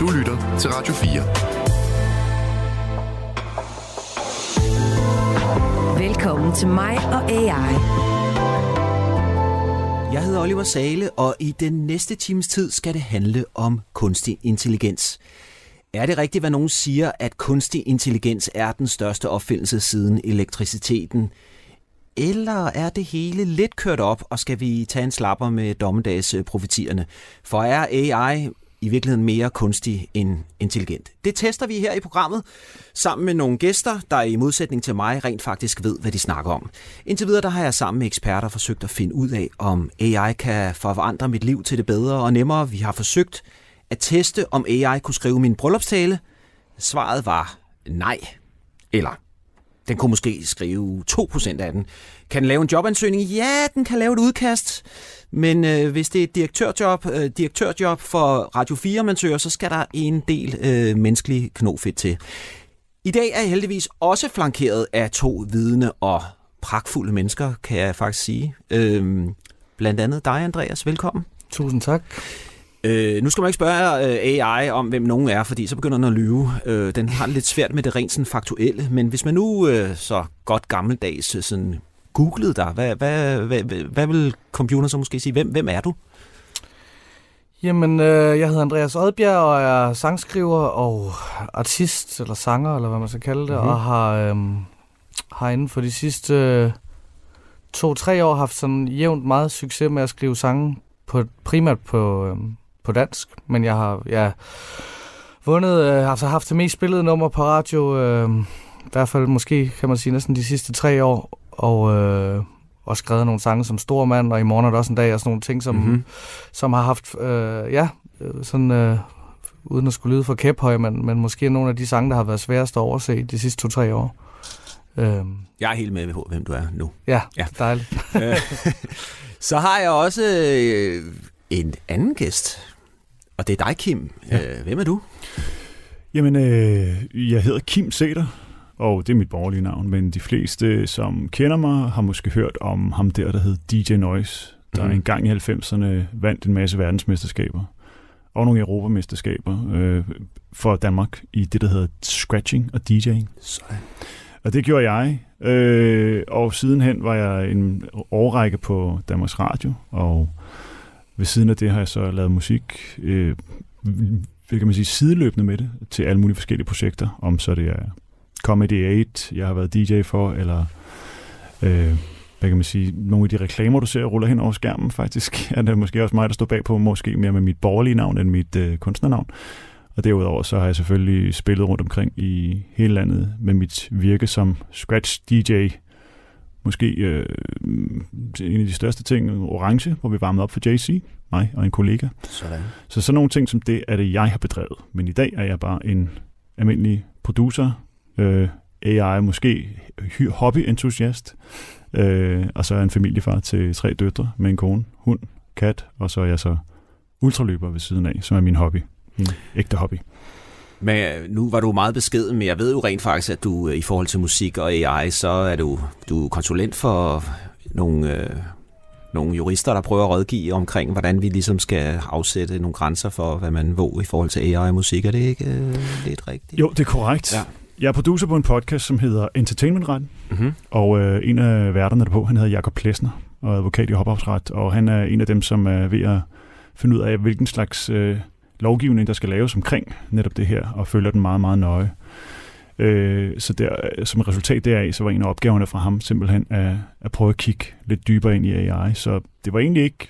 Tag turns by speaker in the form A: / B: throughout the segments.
A: Du lytter til Radio
B: 4. Velkommen til mig og AI.
C: Jeg hedder Oliver Sale, og i den næste times tid skal det handle om kunstig intelligens. Er det rigtigt, hvad nogen siger, at kunstig intelligens er den største opfindelse siden elektriciteten? Eller er det hele lidt kørt op, og skal vi tage en slapper med dommedagsprofetierne? For er AI i virkeligheden mere kunstig end intelligent? Det tester vi her i programmet, sammen med nogle gæster, der i modsætning til mig rent faktisk ved, hvad de snakker om. Indtil videre der har jeg sammen med eksperter forsøgt at finde ud af, om AI kan forandre mit liv til det bedre og nemmere. Vi har forsøgt at teste, om AI kunne skrive min bryllupstale. Svaret var nej. Eller den kunne måske skrive 2% af den. Kan den lave en jobansøgning? Ja, den kan lave et udkast. Men øh, hvis det er et direktørjob, øh, direktørjob for Radio 4, man søger, så skal der en del øh, menneskelig knofedt til. I dag er jeg heldigvis også flankeret af to vidne og pragtfulde mennesker, kan jeg faktisk sige. Øh, blandt andet dig, Andreas. Velkommen.
D: Tusind tak.
C: Øh, nu skal man ikke spørge øh, AI om, hvem nogen er, fordi så begynder den at lyve. Øh, den har lidt svært med det rent sådan faktuelle, men hvis man nu øh, så godt gammeldags øh, sådan googlede dig, hvad, hvad, hvad, hvad, hvad vil computeren så måske sige? Hvem, hvem er du?
D: Jamen, øh, jeg hedder Andreas Odbjerg, og er sangskriver og artist, eller sanger, eller hvad man skal kalde det, mm-hmm. og har, øh, har inden for de sidste øh, to-tre år haft sådan jævnt meget succes med at skrive sange, på, primært på, øh, på dansk, men jeg har ja, vundet, øh, altså haft det mest spillede nummer på radio, øh, i hvert fald måske, kan man sige, næsten de sidste tre år, og, øh, og skrevet nogle sange som Stor Mand, og i morgen er der også en dag, og sådan nogle ting, som, mm-hmm. som har haft, øh, ja, sådan, øh, uden at skulle lyde for kæphøj, men, men måske nogle af de sange, der har været sværest at overse de sidste to-tre år.
C: Øh. Jeg er helt med på, hvem du er nu.
D: Ja, ja. dejligt.
C: Så har jeg også øh, en anden gæst, og det er dig, Kim. Ja. Øh, hvem er du?
E: Jamen, øh, jeg hedder Kim Sæder, og det er mit borgerlige navn, men de fleste, som kender mig, har måske hørt om ham der, der hed DJ Noise, der mm. engang i 90'erne vandt en masse verdensmesterskaber og nogle europamesterskaber øh, for Danmark i det, der hedder scratching og DJing.
C: Sådan.
E: Og det gjorde jeg, øh, og sidenhen var jeg en årrække på Danmarks Radio, og ved siden af det har jeg så lavet musik, øh, hvad kan man sige, sideløbende med det, til alle mulige forskellige projekter, om så det er Comedy 8, jeg har været DJ for, eller øh, hvad kan man sige, nogle af de reklamer, du ser, ruller hen over skærmen faktisk, er det måske også mig, der står bag på, måske mere med mit borgerlige navn end mit øh, kunstnernavn. Og derudover så har jeg selvfølgelig spillet rundt omkring i hele landet med mit virke som scratch DJ. Måske øh, en af de største ting, Orange, hvor vi varmede op for JC, mig og en kollega.
C: Sådan.
E: Så sådan nogle ting som det, er det jeg har bedrevet. Men i dag er jeg bare en almindelig producer, øh, AI, måske hobby-entusiast, øh, og så er jeg en familiefar til tre døtre med en kone, hund, kat, og så er jeg så ultraløber ved siden af, som er min hobby min ægte hobby.
C: Men øh, nu var du meget beskeden, men jeg ved jo rent faktisk, at du øh, i forhold til musik og AI, så er du, du er konsulent for nogle, øh, nogle jurister, der prøver at rådgive omkring, hvordan vi ligesom skal afsætte nogle grænser for, hvad man våger i forhold til AI og musik. Er det ikke øh, lidt rigtigt?
E: Jo, det er korrekt. Ja. Jeg er producer på en podcast, som hedder Entertainment mm-hmm. og øh, en af værterne der på, han hedder Jakob Plesner, og advokat i ophavsret, og han er en af dem, som er ved at finde ud af, hvilken slags... Øh, lovgivning, der skal laves omkring netop det her, og følger den meget, meget nøje. Øh, så der, som resultat deraf, så var en af opgaverne fra ham simpelthen at, at prøve at kigge lidt dybere ind i AI. Så det var egentlig ikke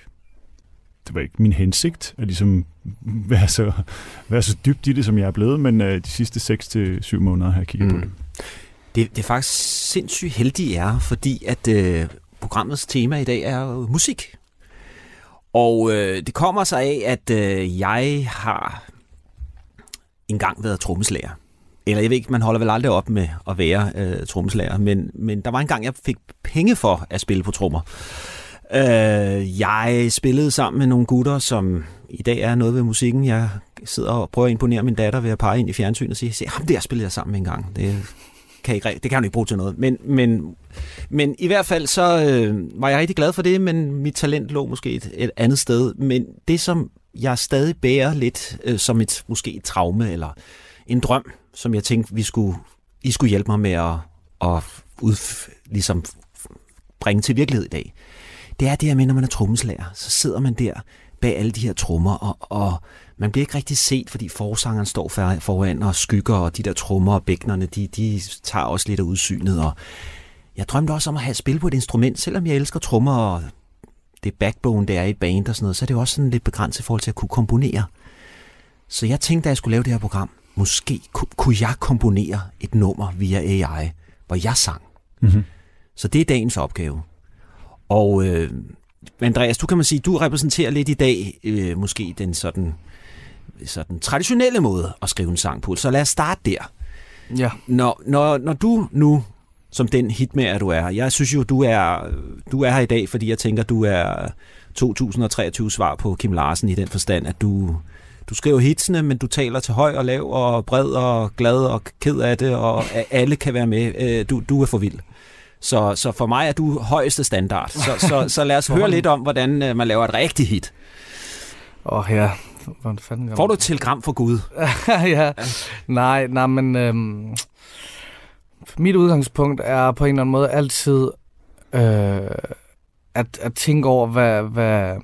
E: det var ikke min hensigt at ligesom være så, være så dybt i det, som jeg er blevet, men øh, de sidste 6-7 måneder har jeg kigget mm. på det.
C: det. Det er faktisk sindssygt heldigt er, fordi at øh, programmets tema i dag er musik. Og øh, det kommer sig af, at øh, jeg har engang været trommeslager. Eller jeg ved ikke, man holder vel aldrig op med at være øh, trommeslager, men, men der var en gang, jeg fik penge for at spille på trommer. Øh, jeg spillede sammen med nogle gutter, som i dag er noget ved musikken. Jeg sidder og prøver at imponere min datter ved at pege ind i fjernsynet og sige, se, ham der spillede jeg sammen med en gang. Det kan ikke, det kan hun ikke bruge til noget. Men, men, men i hvert fald så øh, var jeg rigtig glad for det, men mit talent lå måske et, et andet sted. Men det, som jeg stadig bærer lidt øh, som et måske et traume eller en drøm, som jeg tænkte, vi skulle, I skulle hjælpe mig med at, at ud, ligesom bringe til virkelighed i dag. Det er det her med, når man er trommeslager, så sidder man der bag alle de her trommer, og, og man bliver ikke rigtig set, fordi forsangeren står foran og skygger, og de der trommer og bæknerne, de, de tager også lidt af udsynet. Og jeg drømte også om at have spil på et instrument, selvom jeg elsker trommer, og det backbone, det er i et band og sådan noget, så er det også sådan lidt begrænset i forhold til at kunne komponere. Så jeg tænkte, at jeg skulle lave det her program, måske kunne jeg komponere et nummer via AI, hvor jeg sang. Mm-hmm. Så det er dagens opgave. Og øh, Andreas, du kan man sige, du repræsenterer lidt i dag øh, måske den sådan, sådan traditionelle måde at skrive en sang på. Så lad os starte der.
D: Ja.
C: Når, når, når du nu, som den hitmager du er, jeg synes jo, du er, du er her i dag, fordi jeg tænker, du er 2023 svar på Kim Larsen i den forstand, at du, du skriver hitsene, men du taler til høj og lav og bred og glad og ked af det, og alle kan være med. Øh, du, du er for vild. Så, så for mig er du højeste standard. Så, så, så lad os høre lidt om, hvordan øh, man laver et rigtigt hit.
D: Åh oh, ja, hvordan fanden
C: Får du et telegram for Gud?
D: ja. ja, nej, nej, men øhm, mit udgangspunkt er på en eller anden måde altid øh, at, at tænke over, hvad, hvad,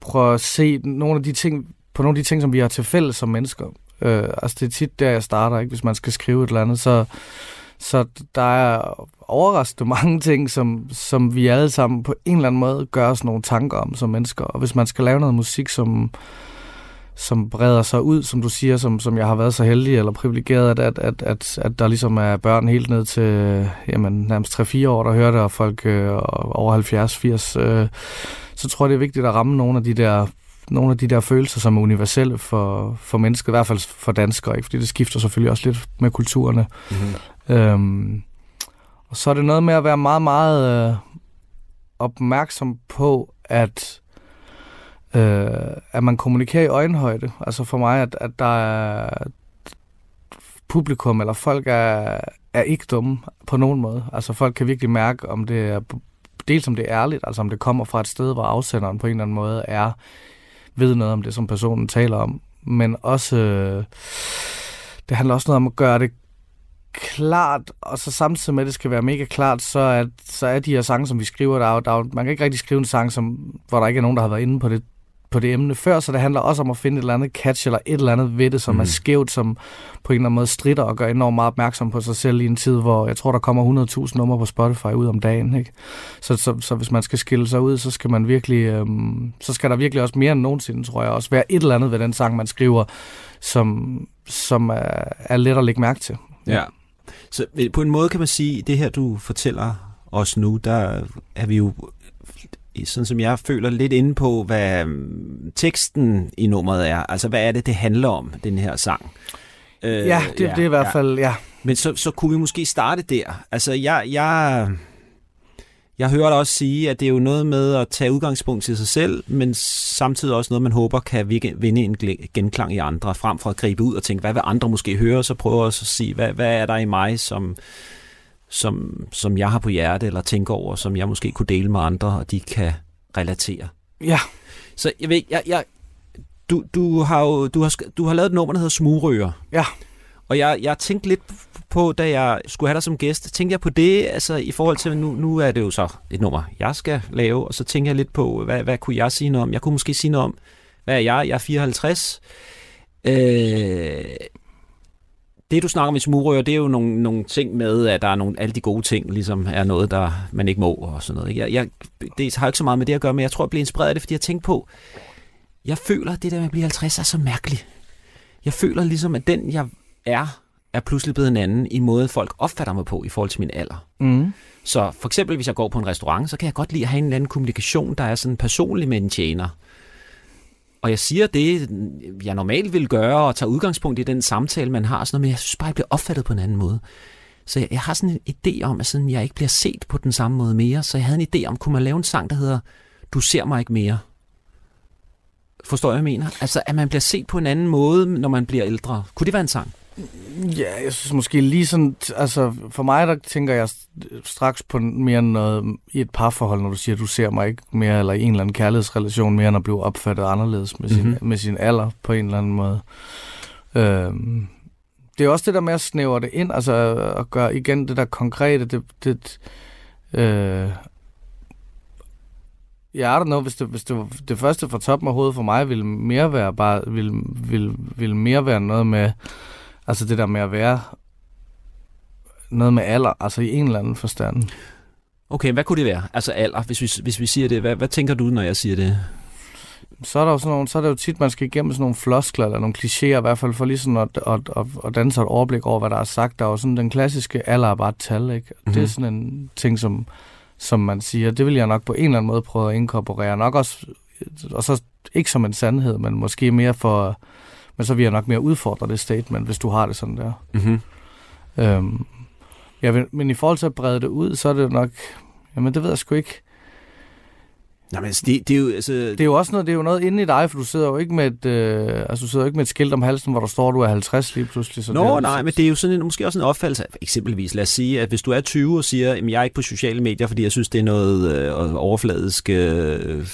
D: prøve at se nogle af de ting, på nogle af de ting, som vi har til fælles som mennesker. Øh, altså det er tit der, jeg starter, ikke? hvis man skal skrive et eller andet, så så der er overraskende mange ting, som, som vi alle sammen på en eller anden måde gør os nogle tanker om som mennesker. Og hvis man skal lave noget musik, som, som breder sig ud, som du siger, som, som jeg har været så heldig eller privilegeret, at, at, at, at der ligesom er børn helt ned til jamen, nærmest 3-4 år, der hører det, og folk øh, over 70-80, øh, så tror jeg, det er vigtigt at ramme nogle af de der nogle af de der følelser, som er universelle for, for mennesker, i hvert fald for danskere, ikke? fordi det skifter selvfølgelig også lidt med kulturerne. Mm-hmm. Øhm, og så er det noget med at være meget, meget øh, opmærksom på, at øh, at man kommunikerer i øjenhøjde. Altså for mig, at, at der er publikum eller folk er, er ikke dumme på nogen måde. Altså folk kan virkelig mærke, om det er dels om det er ærligt, altså om det kommer fra et sted, hvor afsenderen på en eller anden måde er ved noget om det, som personen taler om. Men også, øh, det handler også noget om at gøre det klart, og så samtidig med, at det skal være mega klart, så er, så er de her sange, som vi skriver, der, er, der er, man kan ikke rigtig skrive en sang, som, hvor der ikke er nogen, der har været inde på det, på det emne før, så det handler også om at finde et eller andet catch eller et eller andet ved det, som mm. er skævt, som på en eller anden måde strider og gør enormt meget opmærksom på sig selv i en tid, hvor jeg tror, der kommer 100.000 numre på Spotify ud om dagen. Ikke? Så, så, så hvis man skal skille sig ud, så skal man virkelig, øhm, så skal der virkelig også mere end nogensinde, tror jeg, også være et eller andet ved den sang, man skriver, som, som er, er let at lægge mærke til.
C: Ja. Så på en måde kan man sige, det her du fortæller os nu, der er vi jo sådan som jeg føler lidt inde på, hvad øhm, teksten i nummeret er. Altså, hvad er det, det handler om, den her sang?
D: Øh, ja, det, ja, det er i hvert fald, ja. ja.
C: Men så, så kunne vi måske starte der. Altså, jeg, jeg, jeg hører dig også sige, at det er jo noget med at tage udgangspunkt til sig selv, men samtidig også noget, man håber kan vinde en genklang i andre, frem for at gribe ud og tænke, hvad vil andre måske høre, så prøver også at sige, hvad, hvad er der i mig, som, som, som jeg har på hjerte, eller tænker over, som jeg måske kunne dele med andre, og de kan relatere.
D: Ja.
C: Så jeg ved, jeg, jeg, du, du, har jo, du, har, du har lavet et nummer, der hedder Smurøer.
D: Ja.
C: Og jeg, jeg tænkte lidt på, da jeg skulle have dig som gæst, tænkte jeg på det, altså i forhold til, nu, nu er det jo så et nummer, jeg skal lave, og så tænker jeg lidt på, hvad, hvad kunne jeg sige noget om? Jeg kunne måske sige noget om, hvad er jeg? Jeg er 54. Øh, det, du snakker om i smurøer, det er jo nogle, nogle ting med, at der er nogle, alle de gode ting, ligesom er noget, der man ikke må og sådan noget. Jeg, jeg, det har ikke så meget med det at gøre, men jeg tror, jeg bliver inspireret af det, fordi jeg tænker på, jeg føler, at det der med at blive 50 er så mærkeligt. Jeg føler ligesom, at den, jeg er, er pludselig blevet en anden i måde, folk opfatter mig på i forhold til min alder. Mm. Så for eksempel, hvis jeg går på en restaurant, så kan jeg godt lide at have en eller anden kommunikation, der er sådan personlig med en tjener. Og jeg siger det, jeg normalt vil gøre, og tager udgangspunkt i den samtale, man har, sådan noget, men jeg synes bare, jeg bliver opfattet på en anden måde. Så jeg, jeg har sådan en idé om, at sådan, jeg ikke bliver set på den samme måde mere. Så jeg havde en idé om, kunne man lave en sang, der hedder Du ser mig ikke mere? Forstår jeg, hvad jeg mener? Altså, at man bliver set på en anden måde, når man bliver ældre. Kunne det være en sang?
D: Ja, jeg synes måske lige sådan, altså for mig der tænker jeg straks på mere noget i et parforhold, når du siger, at du ser mig ikke mere, eller i en eller anden kærlighedsrelation mere, end at blive opfattet anderledes med sin, mm-hmm. med sin alder på en eller anden måde. Øhm, det er også det der med at snævre det ind, altså at gøre igen det der konkrete, det, det øh, I don't know, hvis det, hvis det, det første fra toppen af hovedet for mig ville mere være bare, ville, ville, ville mere være noget med, altså det der med at være noget med alder, altså i en eller anden forstand.
C: Okay, hvad kunne det være? Altså alder, hvis vi, hvis vi siger det. Hvad, hvad tænker du, når jeg siger det?
D: Så er der jo sådan nogle, så er det jo tit, man skal igennem sådan nogle floskler, eller nogle klichéer, i hvert fald for ligesom at, at, at, at danne sig et overblik over, hvad der er sagt. Der er jo sådan den klassiske alder er bare et tal, ikke? Mm-hmm. Det er mhm. sådan en ting, som som man siger. Det vil jeg nok på en eller anden måde prøve at inkorporere. Nok også, og så ikke som en sandhed, men måske mere for, men så vil jeg nok mere udfordre det statement, hvis du har det sådan der. Mm-hmm. Øhm, ja, men i forhold til at brede det ud, så er det nok, jamen det ved jeg sgu ikke.
C: Nej, men det, det, er jo, altså...
D: det er jo også noget, det er jo noget inde i dig, for du sidder jo ikke med et, øh, altså, du sidder jo ikke med et skilt om halsen, hvor der står, at du er 50 lige pludselig. Så
C: Nå,
D: det er,
C: nej, men det er jo sådan en, måske også en opfattelse af, eksempelvis, lad os sige, at hvis du er 20 og siger, at jeg er ikke på sociale medier, fordi jeg synes, det er noget øh, overfladisk øh,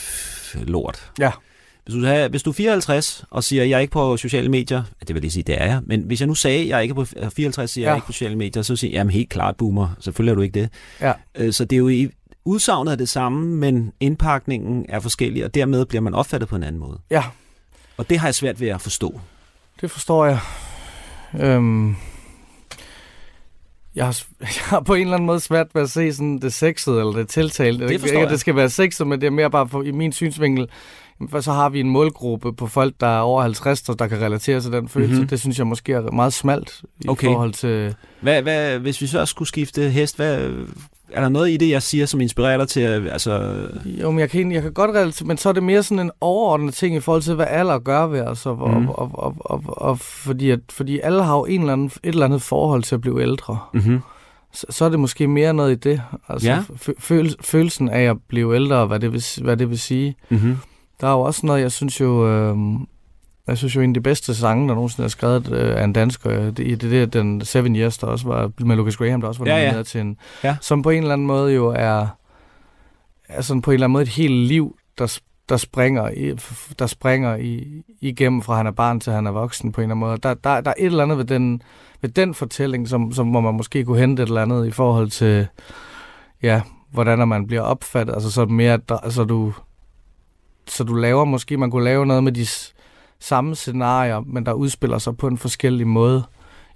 C: lort.
D: Ja.
C: Hvis du, er, hvis du er 54 og siger, at jeg er ikke på sociale medier, det vil lige sige, det er jeg, men hvis jeg nu sagde, at jeg er ikke på 54, siger ja. jeg er ikke på sociale medier, så siger jeg, jamen helt klart, boomer, selvfølgelig er du ikke det.
D: Ja.
C: Øh, så det er jo i, udsagnet er det samme, men indpakningen er forskellig, og dermed bliver man opfattet på en anden måde.
D: Ja.
C: Og det har jeg svært ved at forstå.
D: Det forstår jeg. Øhm, jeg, har, jeg har på en eller anden måde svært ved at se sådan det sexede eller det tiltalte.
C: Det forstår
D: ikke, det skal være sexet, men det er mere bare for, i min synsvinkel. For så har vi en målgruppe på folk, der er over 50, der kan relatere til den følelse. Mm-hmm. Det synes jeg måske er meget smalt i okay. forhold til...
C: Hvad, hvad, hvis vi så skulle skifte hest, hvad, er der noget i det, jeg siger, som inspirerer dig til at... Altså...
D: Jo, men jeg kan, jeg kan godt relatere, men så er det mere sådan en overordnet ting i forhold til, hvad alder gør ved os. Og, mm. og, og, og, og, og, fordi, at, fordi alle har jo en eller anden, et eller andet forhold til at blive ældre. Mm-hmm. Så, så er det måske mere noget i det. Altså ja. føl, følelsen af at blive ældre, og hvad det vil, hvad det vil sige. Mm-hmm. Der er jo også noget, jeg synes jo... Øh, jeg synes jo, en af de bedste sange, der nogensinde er skrevet øh, af en dansker, det, det, det er den Seven Years, der også var med Lucas Graham, der også var ja, ja. til en, ja. som på en eller anden måde jo er, er sådan på en eller anden måde et helt liv, der, der springer, i, der springer i, igennem fra han er barn til han er voksen på en eller anden måde. Der, der, der er et eller andet ved den, ved den fortælling, som, som, hvor man måske kunne hente et eller andet i forhold til, ja, hvordan man bliver opfattet. Altså så mere, altså du, så du laver måske, man kunne lave noget med de samme scenarier, men der udspiller sig på en forskellig måde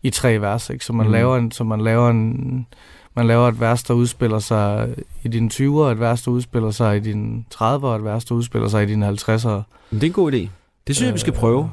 D: i tre vers, ikke? Så man mm. laver en, så man laver en, man laver et vers, der udspiller sig i dine 20'er, et vers, der udspiller sig i dine 30'er, et vers, der udspiller sig i dine 50'er.
C: Det er en god idé. Det synes jeg, vi skal prøve.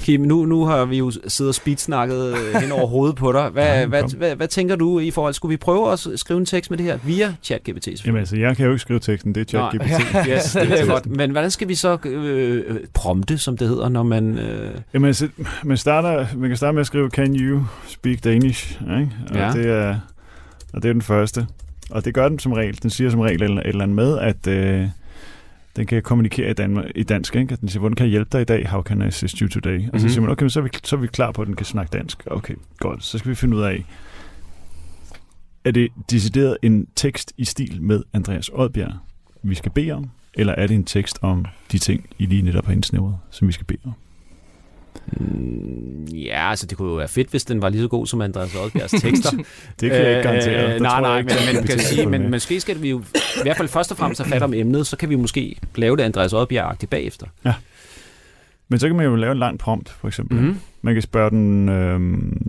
C: Kim, nu, nu har vi jo siddet og speedsnakket øh, hen over hovedet på dig. Hvad, ja, hvad, hvad, hvad, hvad tænker du i forhold? Skulle vi prøve at skrive en tekst med det her via ChatGPT?
E: Jamen altså, jeg kan jo ikke skrive teksten, det er ChatGPT.
C: yes, det er godt. Men hvordan skal vi så øh, prompte, som det hedder, når man... Øh...
E: Jamen altså, man, starter, man kan starte med at skrive, can you speak Danish? Ikke? Og, ja. det er, og det er den første. Og det gør den som regel. Den siger som regel et eller andet med, at... Øh, den kan kommunikere i, Danmark, i dansk, ikke? Den siger, hvordan kan jeg hjælpe dig i dag? How can I assist you today? Mm-hmm. Og så mhm. siger man, okay, så er, vi, så er vi klar på, at den kan snakke dansk. Okay, godt. Så skal vi finde ud af, er det decideret en tekst i stil med Andreas Oddbjerg, vi skal bede om? Eller er det en tekst om de ting, I lige netop har indsnævret, som vi skal bede om?
C: Mm, ja, altså det kunne jo være fedt, hvis den var lige så god som Andreas Oddbjergs tekster.
E: det kan jeg ikke garantere.
C: Øh, nej, nej, men, men, kan sige, men måske skal vi jo i hvert fald først og fremmest have fat om emnet, så kan vi måske lave det Andreas Oddbjerg-agtigt bagefter.
E: Ja. Men så kan man jo lave en lang prompt, for eksempel. Mm-hmm. Man kan spørge den, øhm,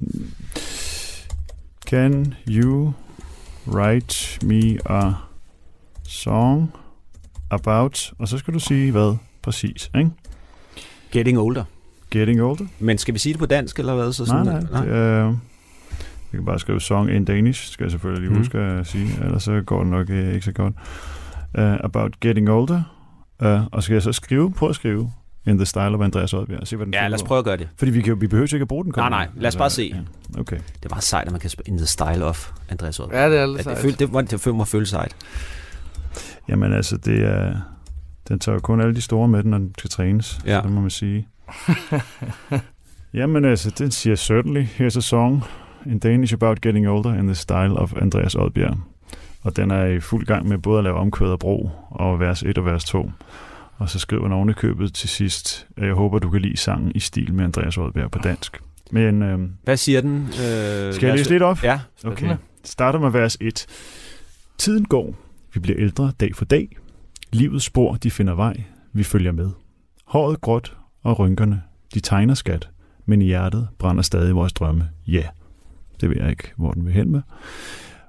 E: Can you write me a song about... Og så skal du sige hvad præcis, ikke?
C: Getting older.
E: Getting Older.
C: Men skal vi sige det på dansk, eller hvad? Så
E: sådan, nej, nej. nej. Det er, vi kan bare skrive song in Danish, skal jeg selvfølgelig lige mm. huske at sige, ellers så går det nok uh, ikke så godt. Uh, about Getting Older. Uh, og skal jeg så skrive, prøve at skrive in the style of Andreas Oddbjerg. Se, hvad den
C: ja, lad os prøve at gøre det.
E: Fordi vi, kan, vi behøver ikke at bruge den.
C: Nej, nej, lad os bare se.
E: Ja. Okay.
C: Det er bare sejt, at man kan spille in the style of Andreas Oddbjerg.
D: Ja, det er lidt sejt.
C: Det, det, det, det, det må føle sejt.
E: Jamen altså, det er, den tager jo kun alle de store med den, når den skal trænes. Ja. Så det må man sige. Jamen altså, den siger certainly, here's a song in Danish about getting older in the style of Andreas Oddbjerg. Og den er i fuld gang med både at lave omkvæd og bro, og vers 1 og vers 2. Og så skriver han købet til sidst, jeg håber, du kan lide sangen i stil med Andreas Oddbjerg på dansk. Men øh,
C: Hvad siger den? Øh,
E: skal jeg læse lidt op?
C: Ja.
E: Okay. Starter med vers 1. Tiden går. Vi bliver ældre dag for dag. Livets spor, de finder vej. Vi følger med. Håret gråt og rynkerne, de tegner skat. Men i hjertet brænder stadig vores drømme. Ja. Yeah. Det ved jeg ikke, hvor den vil hen med.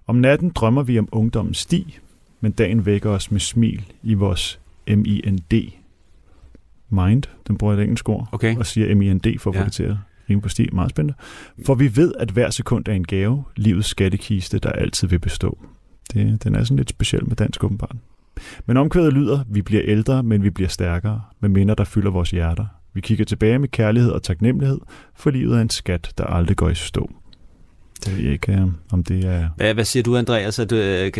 E: Om natten drømmer vi om ungdommens sti, men dagen vækker os med smil i vores M-I-N-D. Mind, den bruger jeg et engelsk ord,
C: Okay.
E: og siger M-I-N-D for at få
C: Ja.
E: det til at rime på sti. Meget spændende. For vi ved, at hver sekund er en gave, livets skattekiste, der altid vil bestå. Det, den er sådan lidt speciel med dansk åbenbart. Men omkvædet lyder, vi bliver ældre, men vi bliver stærkere, med minder, der fylder vores hjerter. Vi kigger tilbage med kærlighed og taknemmelighed, for livet er en skat, der aldrig går i stå. Det ved jeg ikke, øh, om det er...
C: Hvad, hvad siger du, Andreas? Er, du, øh, øh,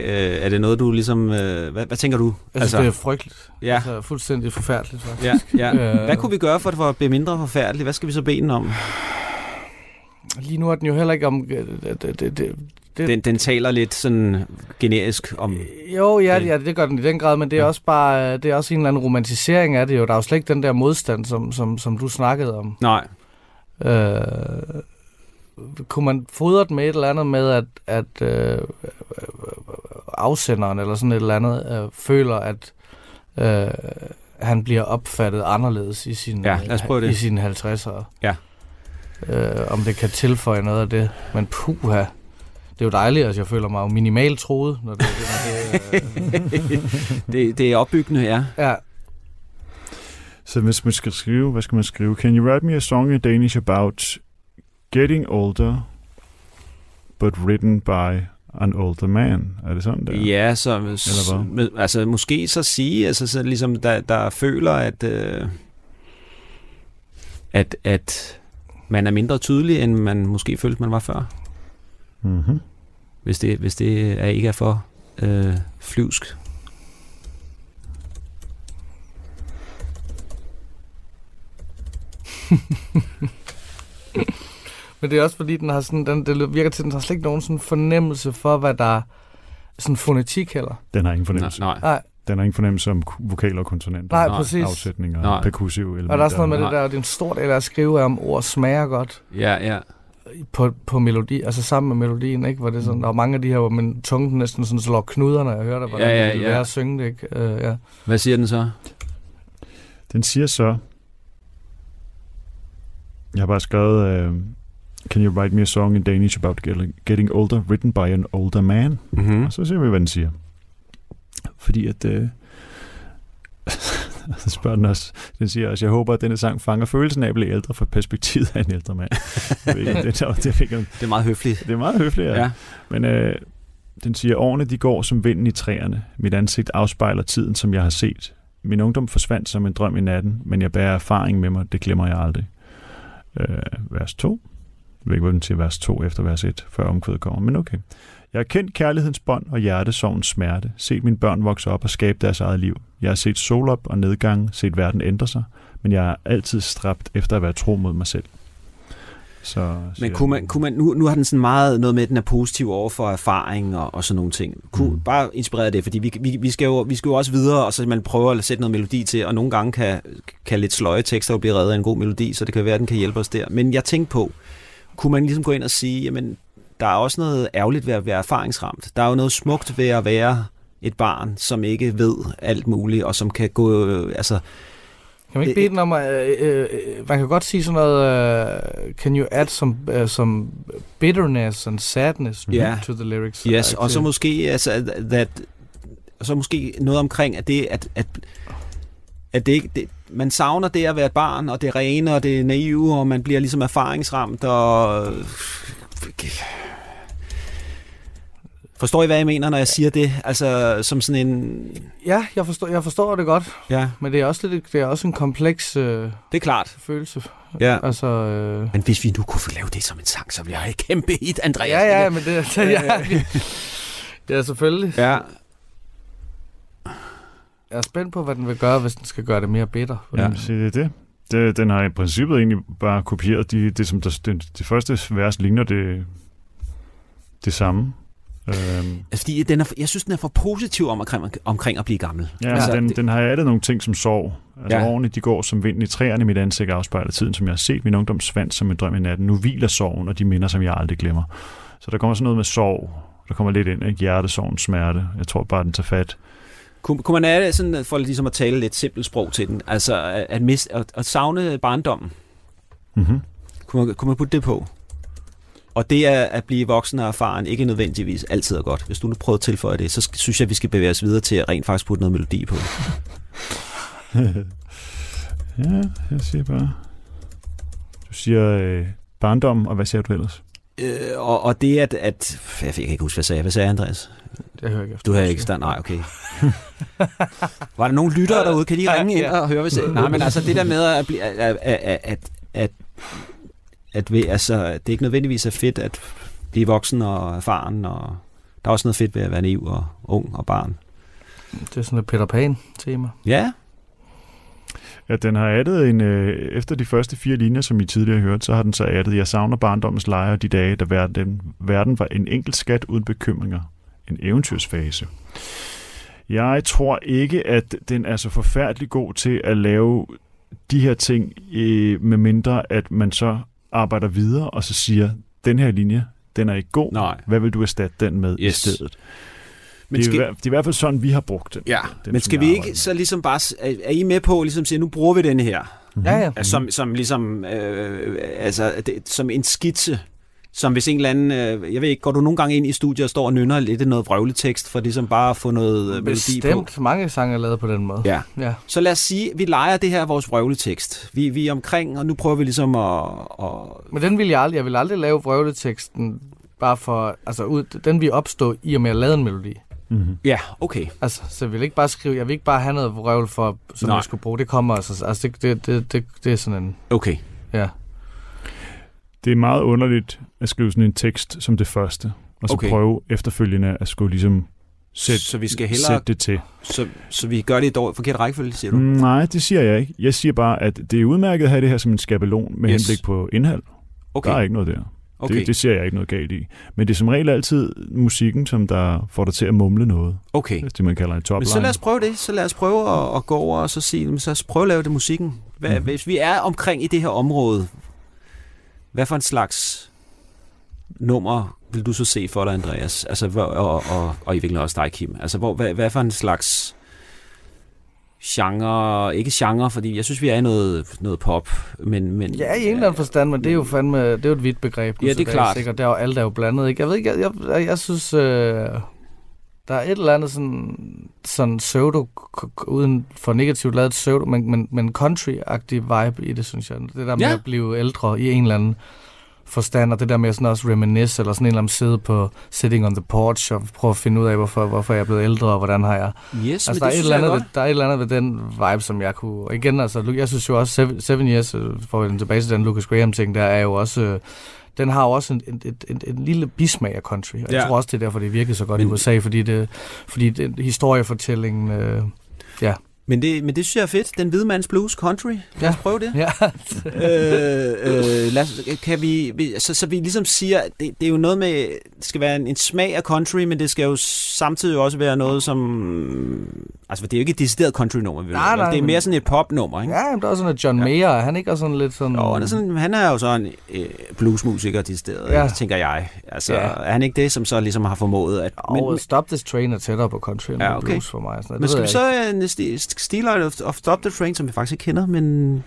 C: er det noget, du ligesom... Øh, hvad, hvad tænker du?
D: Jeg synes, altså, det er frygteligt.
C: ja,
D: Altså, fuldstændig forfærdeligt, faktisk.
C: ja, ja.
D: Øh.
C: Hvad kunne vi gøre for, at det var- blive mindre forfærdeligt? Hvad skal vi så bede den om?
D: Lige nu er den jo heller ikke om... Det, det, det, det,
C: Den, den taler lidt sådan generisk om...
D: jo, ja,
C: det-
D: ja, det gør den i den grad, men det er
C: Ja.
D: også bare det er også en eller anden romantisering af det jo. Der er jo slet ikke den der modstand, som, som, som du snakkede om.
C: Nej,
D: Øh, kunne man fodre den med et eller andet med, at, at øh, afsenderen eller sådan et eller andet øh, føler, at øh, han bliver opfattet anderledes i sin,
C: Ja, lad os prøve det.
D: i sine 50'ere.
C: Ja.
D: Øh, om det kan tilføje noget af det. Men puha, det er jo dejligt, at jeg føler mig jo minimalt troet, når det, det
C: det, det er opbyggende, ja.
D: ja.
E: Så hvis man skal skrive, hvad skal man skrive? Can you write me a song in Danish about getting older, but written by an older man? Er det sådan der?
C: Ja, så,
E: Eller hvad?
C: med, altså måske så sige, altså så ligesom der, der føler, at, øh, at, at man er mindre tydelig, end man måske følte, man var før.
E: Mm-hmm.
C: Hvis det, hvis det er, ikke er for øh, flyvsk.
D: Men det er også fordi, den har sådan, den, det virker til, at den har slet ikke nogen sådan fornemmelse for, hvad der er sådan fonetik heller.
E: Den har ingen fornemmelse.
C: Nej,
D: Nej,
E: Den har ingen fornemmelse om vokaler og konsonanter.
D: nej,
C: Nej,
D: præcis.
E: Afsætninger,
C: Nej.
E: perkussive elementer.
D: Og der er sådan noget med
C: Nej.
D: det der, det er en stor del af at skrive, om ord smager godt
C: ja, ja.
D: På, på melodi, altså sammen med melodien, ikke? Hvor det er sådan, der er mange af de her, hvor min tunge næsten sådan slår knuder, når jeg hører det, hvordan
C: Ja, ja,
D: det
C: ja.
D: være at synge det, ikke? Uh, ja.
C: Hvad siger den så?
E: Den siger så... Jeg har bare skrevet... Uh, Can you write me a song in Danish about getting, getting older, written by an older man?
C: Mm-hmm.
E: Og så ser vi, hvad den siger. Fordi at... Øh, så spørger den også, den siger også, jeg håber, at denne sang fanger følelsen af at blive ældre fra perspektivet af en ældre mand. Jeg ved ikke, om det, er- det, om-
C: Det er meget høfligt.
E: det er meget høfligt, ja.
C: Ja.
E: Men øh, den siger, årene de går som vinden i træerne. Mit ansigt afspejler tiden, som jeg har set. Min ungdom forsvandt som en drøm i natten, men jeg bærer erfaring med mig, det glemmer jeg aldrig. Øh, vers 2. Jeg ved ikke, hvad den siger vers 2 efter vers 1, før omkvædet kommer, men okay. Jeg har kendt kærlighedens bånd og hjertesorgens smerte, set mine børn vokse op og skabe deres eget liv. Jeg har set solop og nedgang, set verden ændre sig, men jeg er altid stræbt efter at være tro mod mig selv. Så,
C: Men kunne man, kunne man, nu, nu har den sådan meget noget med, at den er positiv over for erfaring og, og sådan nogle ting. Kunne
E: Mm.
C: bare inspirere det, fordi vi, vi, vi, skal jo, vi skal jo også videre, og så man prøver at sætte noget melodi til, og nogle gange kan, kan lidt sløje tekster jo blive reddet af en god melodi, så det kan være, at den kan hjælpe os der. Men jeg tænkte på, kunne man ligesom gå ind og sige, jamen, der er også noget ærgerligt ved at være erfaringsramt. Der er jo noget smukt ved at være et barn, som ikke ved alt muligt, og som kan gå, øh, altså,
D: Kan man ikke bede den om, at, øh, øh, man kan godt sige sådan noget, uh, can you add some, uh, some bitterness and sadness
C: Ja.
D: to the lyrics?
C: Yes, og så måske, altså, that, og så måske noget omkring, at det, at, at, at det ikke, det, man savner det at være et barn, og det rene, og det naive, og man bliver ligesom erfaringsramt, og... Forstår I, hvad jeg mener, når jeg siger det? Altså, som sådan en...
D: Ja, jeg forstår, jeg forstår det godt,
C: Ja,
D: men det er også, lidt, det er også en kompleks øh,
C: det er klart.
D: følelse.
C: Ja.
D: Altså, øh,
C: Men hvis vi nu kunne få lavet det som en sang, så bliver jeg et kæmpe hit, Andreas.
D: ja, ja, men det ja, ja, selvfølgelig.
C: Ja,
D: Jeg er spændt på, hvad den vil gøre, hvis den skal gøre det mere bitter.
E: Ja, så det det. Det, den har i princippet egentlig bare kopieret de, det, som der, det, det første vers ligner det, det samme. Øhm,
C: Altså, fordi den er, jeg synes, den er for positiv om, omkring, omkring at blive gammel.
E: ja,
C: altså,
E: den,
C: det,
E: den har addet nogle ting som sorg. Altså
C: ja.
E: årene, de går som vinden i træerne, mit ansigt afspejler tiden, som jeg har set min ungdom svand som en drøm i natten. Nu hviler sorgen, og de minder, som jeg aldrig glemmer. Så der kommer sådan noget med sorg. Der kommer lidt ind, ikke? Hjertesorgen, smerte. Jeg tror bare, den tager fat.
C: Kunne, kunne man have det sådan, for ligesom at tale lidt simpelt sprog til den? Altså, at, at, miste, at, at savne barndommen.
E: Mm-hmm.
C: Kunne man, kunne man putte det på? Og det er at blive voksen og erfaren ikke nødvendigvis altid er godt. Hvis du nu prøver at tilføje det, så synes jeg, at vi skal bevæge os videre til at rent faktisk putte noget melodi på.
E: ja, jeg siger bare... Du siger øh, barndom, og hvad siger du ellers?
C: Øh, og, og det at, at... Jeg kan ikke huske, hvad sagde jeg. Hvad sagde jeg, Andreas?
D: Jeg hører ikke efter.
C: Du har ikke stand. Nej, okay. Var der nogen lyttere derude? Kan de ringe ind
D: Ja.
C: og høre, hvis jeg... Nej, men altså det der med at blive... At, at, at, at, at, at ved, altså, det er ikke nødvendigvis er fedt at blive voksen og erfaren, og der er også noget fedt ved at være naiv og ung og barn.
D: Det er sådan et Peter Pan-tema.
C: Ja,
E: Ja, den har addet en... Øh, efter de første fire linjer, som I tidligere hørte, så har den så addet, jeg savner barndommens lejre og de dage, da verden, verden var en enkelt skat uden bekymringer. En eventyrsfase. Jeg tror ikke, at den er så forfærdelig god til at lave de her ting, øh, med mindre at man så arbejder videre og så siger, den her linje, den er ikke god.
C: nej.
E: Hvad vil du erstatte den med
C: Yes.
E: i stedet?
C: Men
E: det, er
C: skal,
E: i hver- det er i hvert fald sådan, vi har brugt den.
C: ja,
E: den,
C: men skal vi ikke så ligesom bare... Er, I med på ligesom at sige, nu bruger vi den her?
E: med.
D: Ja, ja.
C: Mm. Som, som ligesom... Øh, altså, det, som en skitse som hvis en eller anden, øh, jeg ved ikke, går du nogle gange ind i studiet og står og nynner lidt af noget vrøvletekst, for ligesom bare at få noget øh, melodi på?
D: Bestemt. Mange sange er lavet på den måde.
C: Ja.
D: ja.
C: Så lad os sige, vi leger det her af vores vrøvletekst. Vi, vi er omkring, og nu prøver vi ligesom at... at
D: Men den vil jeg aldrig. Jeg vil aldrig lave vrøvleteksten bare for... Altså, ud, den vil opstå i og med at lave en melodi.
E: Mm-hmm.
C: ja, okay.
D: Altså, så jeg vil ikke bare skrive... Jeg vil ikke bare have noget vrøvl for, som
C: Nej.
D: jeg skulle bruge. Det kommer altså... Altså, det, det, det, det, det er sådan en...
C: Okay.
D: Ja.
E: Det er meget underligt at skrive sådan en tekst som det første, og så
C: Okay.
E: prøve efterfølgende at skulle ligesom sætte,
C: Så vi skal hellere...
E: sætte det til.
C: Så, så vi gør det i dårlig, forkert rækkefølge, siger du?
E: Nej, det siger jeg ikke. Jeg siger bare, at det er udmærket at have det her som en skabelon med
C: yes.
E: henblik på indhold. Okay. Der er ikke noget der.
C: Okay.
E: Det, det ser jeg ikke noget galt i. Men det er som regel altid musikken, som der får dig til at mumle noget.
C: okay.
E: Det, man kalder en topline.
C: Men så lad os prøve det. Så lad os prøve at, at gå over og så sige, så lad os prøve at lave det musikken. Hvad, mm-hmm. Hvis vi er omkring i det her område, hvad for en slags nummer vil du så se for dig, Andreas? Altså, hvor, og, og, og i virkeligheden også dig, Kim. Altså, hvor, hvad, hvad for en slags genre, ikke genre, fordi jeg synes, vi er i noget, noget pop, men... men
D: Ja, i en eller anden forstand, men det er jo fandme... Det er jo et vidt begreb.
C: Ja, det er klart.
D: Ikke? Og der er jo alt er jo blandet, ikke? Jeg ved ikke, jeg, jeg, jeg, jeg synes... Øh, der er et eller andet sådan, sådan pseudo, uden for negativt lavet pseudo, men, men, men country-agtig vibe i det, synes jeg. Det der med
C: Ja.
D: at blive ældre i en eller anden forstand, og det der med sådan også reminisce, eller sådan en eller anden sidde på sitting on the porch, og prøve at finde ud af, hvorfor, hvorfor jeg er blevet ældre, og hvordan har jeg...
C: Yes,
D: Altså,
C: men
D: der er, et eller andet ved, der er et eller andet ved den vibe, som jeg kunne... Og igen, altså, jeg synes jo også, Seven, Seven Years, øh, for at tilbage til den Lucas Graham-ting, der er jo også... øh, Den har jo også en, en, en, en, en lille bismag af country. Og
C: Ja.
D: jeg tror også, det er derfor, det virkede så godt
C: Men-
D: i USA, fordi, det, fordi det, historiefortællingen... Øh,
C: Men det, men det synes jeg er fedt. Den hvide mands blues country. Lad os
D: Ja.
C: prøve det.
D: ja,
C: øh, øh, lad os, kan vi, vi, så, så vi ligesom siger, det, det er jo noget med, det skal være en, en smag af country, men det skal jo samtidig også være noget som, altså det er jo ikke et decideret country-nummer, vi
D: Nej, nej,
C: det er mere sådan et pop-nummer, ikke?
D: ja, men der er sådan, at John
C: Ja.
D: Mayer, er han ikke også sådan lidt sådan...
C: Jo, han er, sådan, han er jo så en øh, bluesmusiker decideret,
D: Ja.
C: ja. tænker jeg. Altså,
D: Ja.
C: er han ikke det, som så ligesom har formået at...
D: Men, men, Stop This Train er tættere på country end
C: Ja,
D: ja,
C: okay.
D: blues for mig. Sådan,
C: men skal vi så uh, Steel of, of Stop the Train, som vi faktisk ikke kender, men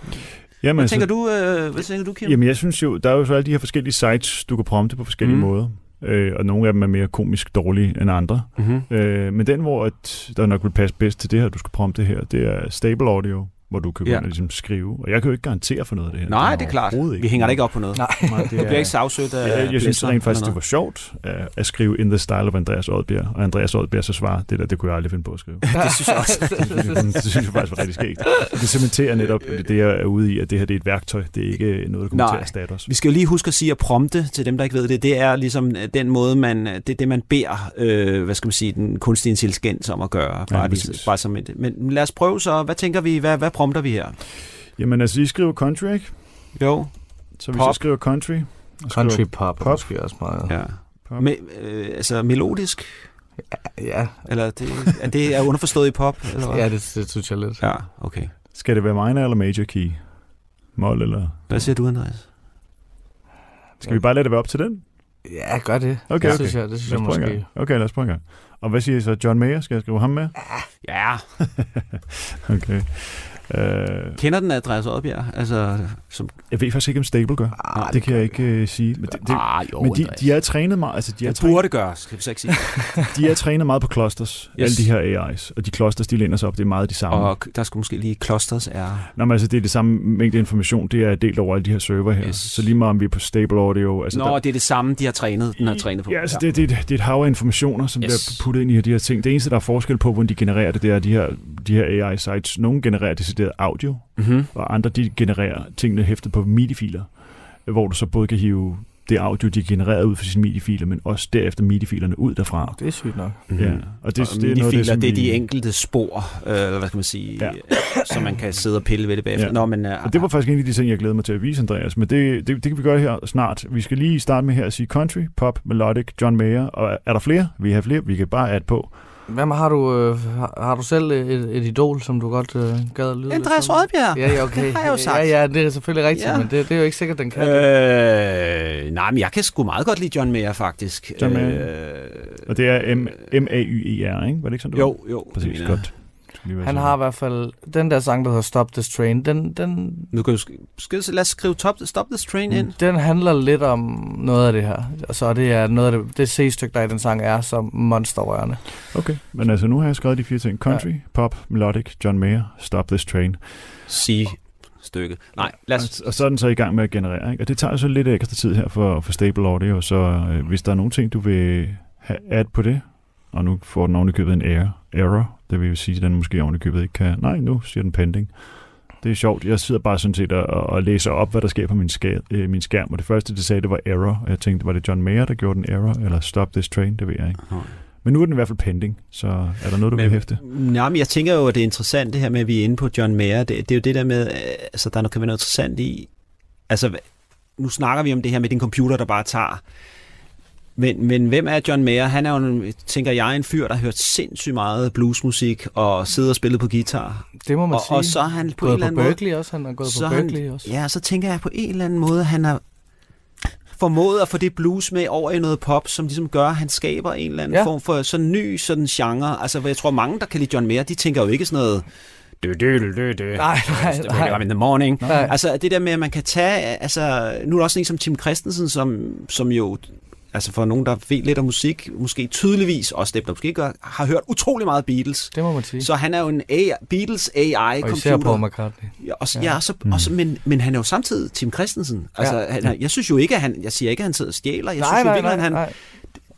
E: Jamen,
C: hvad
E: altså,
C: tænker du, øh, hvad tænker du, Kim?
E: Jamen, jeg synes jo, der er jo så alle de her forskellige sites, du kan prompte på forskellige
C: mm.
E: måder. Øh, og nogle af dem er mere komisk dårlige end andre.
C: Mm-hmm.
E: Øh, men den, hvor at, der nok vil passe bedst til det her, du skal prompte her, det er Stable Audio, hvor du kan gå
C: Ja.
E: ind og ligesom skrive. Og jeg kan jo ikke garantere for noget af det her.
C: Nej, det er klart.
E: overhovedet
C: Vi hænger da ikke op på noget.
D: Nej.
E: Nej, det
C: Det bliver ikke sagsøgt af
E: jeg, jeg synes rent faktisk, det var sjovt at, at skrive In the Style of Andreas Oddbjerg. Og Andreas Oddbjerg så svarer, det der, det kunne jeg aldrig finde på at skrive.
C: Det synes jeg også.
E: det synes jeg faktisk var rigtig skægt. Det cementerer netop det, jeg er ude i, at det her det er et værktøj. Det er ikke noget, der kommer
C: Nej.
E: til at erstatte os.
C: Vi skal jo lige huske at sige at prompte til dem, der ikke ved det. Det er ligesom øh, den måde, man, det, er det, man beder, øh, hvad skal man sige, den kunstige intelligens om at gøre. Bare,
E: Ja,
C: lige,
E: præcis.
C: bare som et, men lad os prøve så. Hvad tænker vi? Hvad, hvad prompter vi her?
E: Jamen altså, I skriver country, ikke?
C: Jo.
E: Så hvis
C: Pop.
E: jeg skriver country... og
D: Country
E: skriver
D: pop,
E: pop.
D: pop. måske også meget.
C: Ja.
E: Pop.
C: Me, øh, altså melodisk?
D: Ja,
C: Eller det, er det er underforstået i pop? Eller hvad?
D: ja det, det synes jeg lidt.
C: ja, okay.
E: Skal det være minor eller major key? Mol eller...
C: Hvad siger du, Andreas?
E: Skal vi bare lade det være op til den?
D: Ja, gør det.
E: Okay,
D: det
E: okay.
D: synes jeg, det synes
E: Lad
D: jeg
E: os prøve en
D: måske.
E: Okay, lad os prøve en gang. Og hvad siger I så? John Mayer? Skal jeg skrive ham med?
C: Ja.
E: Okay. Uh,
C: Kender den Andreas Oddbjerg? Altså, som...
E: jeg ved faktisk ikke, om Stable gør.
C: Ah,
E: det kan jeg ikke uh, sige. Men, det, det,
C: ah, jo,
E: men de, de er trænet meget. Altså, de er,
C: det
E: trænet,
C: burde gøre, skal vi så ikke sige.
E: de er trænet meget på clusters.
C: Yes.
E: Alle de her AI's. Og de clusters, de læner sig op. Det er meget de samme.
C: Og der skulle måske lige clusters er...
E: Nå, men altså, det er det samme mængde information. Det er delt over alle de her server her.
C: Yes.
E: Så lige meget om vi er på Stable Audio. Altså,
C: Nå,
E: der,
C: det er det samme, de har trænet, den har trænet på.
E: Ja, altså det, det, det er et hav af informationer, som Yes. bliver puttet ind i de her ting. Det eneste, der er forskel på, hvordan de genererer det, det er de her, de her AI-sites. Nogle genererer decideret audio,
C: Mm-hmm.
E: og andre de genererer tingene hæftet på MIDI-filer, hvor du så både kan hive det audio, de genererer ud fra sine MIDI-filer, men også derefter MIDI-filerne ud derfra.
D: Det er sygt nok.
C: Mm-hmm.
E: Ja, og det,
C: og
E: det, er noget det, som
C: det er de enkelte spor, øh, eller hvad skal man sige,
E: Ja.
C: ja. så man kan sidde og pille ved det bagefter.
E: Ja.
C: Nå, men, uh,
E: Og det var faktisk en af de ting, jeg glæder mig til at vise, Andreas. Men det, det, det kan vi gøre her snart. Vi skal lige starte med her at sige country, pop, melodic, John Mayer. Og er der flere? Vi har flere. Vi kan bare add på.
D: Hvem har du, øh, har, du selv et, et idol, som du godt øh, gad at lyde
C: Andreas? Rødbjerg.
D: Ja, ja, okay.
C: Det har jeg jo sagt.
D: Ja, ja, det er selvfølgelig rigtigt,
C: Ja.
D: men det, det er jo ikke sikkert, den kan. Øh,
C: nej, men jeg kan sgu meget godt lide John Mayer, faktisk.
E: John Mayer.
C: Øh,
E: Og det er M- M-A-Y-E-R, ikke? Var det ikke sådan, det
C: jo, jo.
E: Præcis, godt.
D: Han har i hvert fald, den der sang, der hedder Stop This Train, den, den,
C: Nu kan du sk- skal, lad os skrive top, Stop This Train ind.
D: den handler lidt om noget af det her. Og så det er noget af det, det C-stykke, der er i den sang, er som monsterrørende.
E: Okay, men altså nu har jeg skrevet de fire ting. Country, ja. pop, melodic, John Mayer, Stop This Train.
C: Sige stykke. Nej, lad
E: Og,
C: os...
E: og så er den så i gang med at generere. Ikke? Og det tager så lidt ekstra tid her for, for Stable Audio, så øh, hvis der er nogle ting, du vil have add på det, og nu får den ovenikøbet en error, error, det vil sige, at den måske ovenikøbet ikke kan... Nej, nu siger den pending. Det er sjovt. Jeg sidder bare sådan set og, og læser op, hvad der sker på min, skær, øh, min skærm, og det første, det sagde, det var error. Og jeg tænkte, var det John Mayer, der gjorde den error, eller stop this train, det ved jeg ikke. Men nu er den i hvert fald pending, så er der noget, du
C: Men-
E: vil hæfte?
C: Nej, men jeg tænker jo, at det er interessant det her med, at vi er inde på John Mayer. Det, det er jo det der med, øh, altså der kan være noget interessant i, altså nu snakker vi om det her med din computer, der bare tager. Men, men hvem er John Mayer? Han er jo, en- tænker jeg, en fyr, der har hørt sindssygt meget bluesmusik og sidder og spillet på guitar.
D: Det må man
C: Og,
D: sige.
C: og så er han på en
D: gået
C: eller
D: på
C: anden måde...
D: Berkeley også, han har gået
C: så
D: på
C: han-
D: Berkeley også.
C: Ja, så tænker jeg på en eller anden måde, han har formået at få det blues med over i noget pop, som ligesom gør, at han skaber en eller anden ja. Form for sådan ny sådan genre. Altså, jeg tror mange, der kan lide John Mayer, de tænker jo ikke sådan noget... Dø, dø, dø, dø, dø.
D: Nej, nej,
C: Det
D: nej.
C: in the morning.
D: Nej.
C: Altså det der med, at man kan tage, altså nu er der også en som Tim Christensen, som, som jo, altså for nogen, der ved lidt om musik, måske tydeligvis, også dem, der måske ikke gør, har hørt utrolig meget Beatles.
D: Det må man sige.
C: Så han er jo en AI, Beatles
D: og især
C: AI-computer.
D: Paul McCartney.
C: Ja, og, ja.
D: Ja.
C: så, og så, men, men han er jo samtidig Tim Christensen. Altså,
D: Ja.
C: han, jeg synes jo ikke, at han, jeg siger ikke, at han sidder og stjæler. Jeg
D: nej,
C: synes jo
D: nej,
C: virkelig,
D: nej,
C: at han,
D: nej.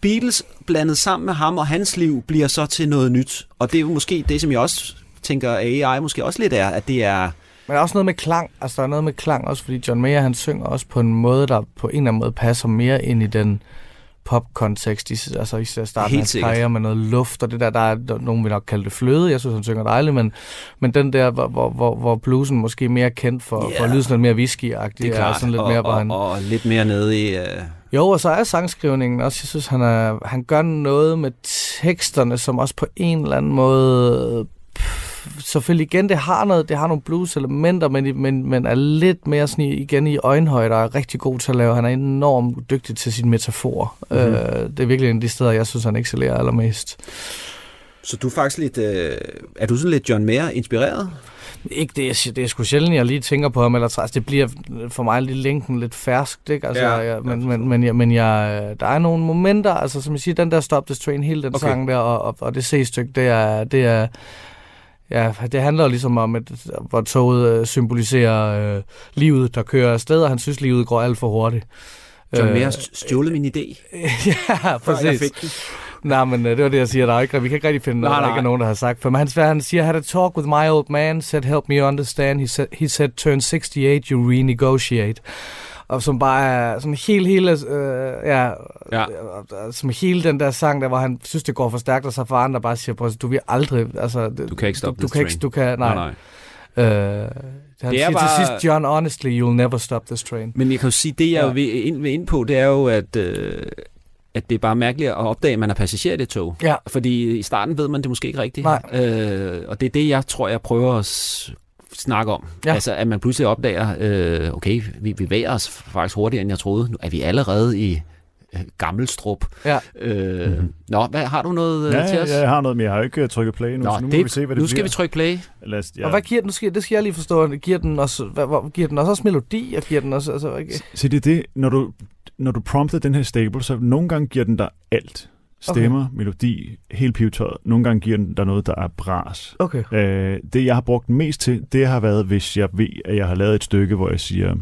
C: Beatles blandet sammen med ham og hans liv bliver så til noget nyt. Og det er jo måske det, som jeg også tænker, AI måske også lidt er, at det er...
D: Men der også noget med klang. Altså, der er noget med klang også, fordi John Mayer, han synger også på en måde, der på en eller anden måde passer mere ind i den pop-kontekst. Altså i starten af hans karriere med noget luft, og det der, der er nogen vil nok kalde det fløde. Jeg synes, han synger dejligt, men, men den der, hvor, hvor, hvor, bluesen måske er mere kendt for, yeah. for at lyde sådan lidt mere whisky-agtig.
C: Det er klart,
D: sådan lidt
C: og,
D: mere, hvor han,
C: og, og lidt mere nede i... Uh,
D: Jo, og så er sangskrivningen også, jeg synes, han, er, han gør noget med teksterne, som også på en eller anden måde... Selvfølgelig igen, det har noget, det har nogle blues-elementer, men, men, men er lidt mere sådan igen i øjenhøjde og er rigtig god til at lave. Han er enormt dygtig til sine metaforer.
C: Mhm.
D: Mm-hmm. Øh, det er virkelig en af de steder, jeg synes, han excellerer allermest.
C: så du er faktisk lidt... Uh, er du sådan lidt John Mayer inspireret?
D: Ikke det, er- det er sgu sjældent, jeg lige tænker på ham, eller altså, det bliver for mig lige længden lidt ferskt, ikke? Altså,
C: Ja,
D: jeg, men, men, men, jeg, men jeg, der er nogle momenter, altså som jeg siger, den der Stop This Train, hele den
C: okay.
D: sang der, og, og, og det C-stykke, det er, det er, ja, det handler jo ligesom om, at, hvor toget øh, symboliserer øh, livet, der kører afsted, og han synes, livet går alt for hurtigt.
C: John
D: Øh,
C: Mayer har stjålet min idé,
D: ja, præcis. Nej, men øh, det var det, jeg siger. Der er ikke, vi kan ikke rigtig finde noget, der ikke er nogen, der har sagt. For han, han siger, had a talk with my old man, said help me understand. He said, he said turn 68, you renegotiate. Og som bare er sådan helt, hele, øh, ja,
C: Ja.
D: øh, som hele den der sang, der hvor han synes, det går for stærkt, og så for andre bare siger, "Prøv at se, du vil aldrig, altså,
C: Du kan ikke stoppe
D: du, du kan ikke,
C: train."
D: du kan, nej.
C: nej.
D: Øh, han
C: Det er
D: siger
C: bare-
D: til sidst, John, honestly, you'll never stop this train.
C: Men jeg kan jo sige, det jeg
D: Ja.
C: vil ind, vil ind på, det er jo, at, øh, at det er bare mærkeligt at opdage, at man er passager i det tog.
D: Ja.
C: Fordi i starten ved man det måske ikke rigtigt.
D: Nej.
C: Øh, og det er det, jeg tror, jeg prøver at snakke om.
D: Ja.
C: Altså, at man pludselig opdager, øh, okay, vi bevæger os faktisk hurtigere, end jeg troede. Nu er vi allerede i øh, Gammelstrup.
D: Ja.
C: Øh,
E: Mhm.
C: mm-hmm. Nå, hvad, har du noget øh,
E: Ja,
C: til
E: ja,
C: os?
E: jeg har noget, men jeg har jo ikke øh, trykket play nu,
C: Nå,
E: så nu
C: det,
E: må vi se, hvad det
C: nu skal
E: bliver.
C: vi trykke play.
E: Lad os, ja.
D: Og hvad giver den, nu skal, det skal jeg lige forstå, giver den også, hvad, hvad, giver den også, også melodi, og giver den også, altså, okay.
E: Se, det er det, når du, når du prompter den her stable, så nogle gange giver den dig alt. Stemmer, okay. melodi, helt pivetøjet. Nogle gange giver den dig noget, der er bras.
D: Okay.
E: Øh, det, jeg har brugt mest til, det har været, hvis jeg ved, at jeg har lavet et stykke, hvor jeg siger,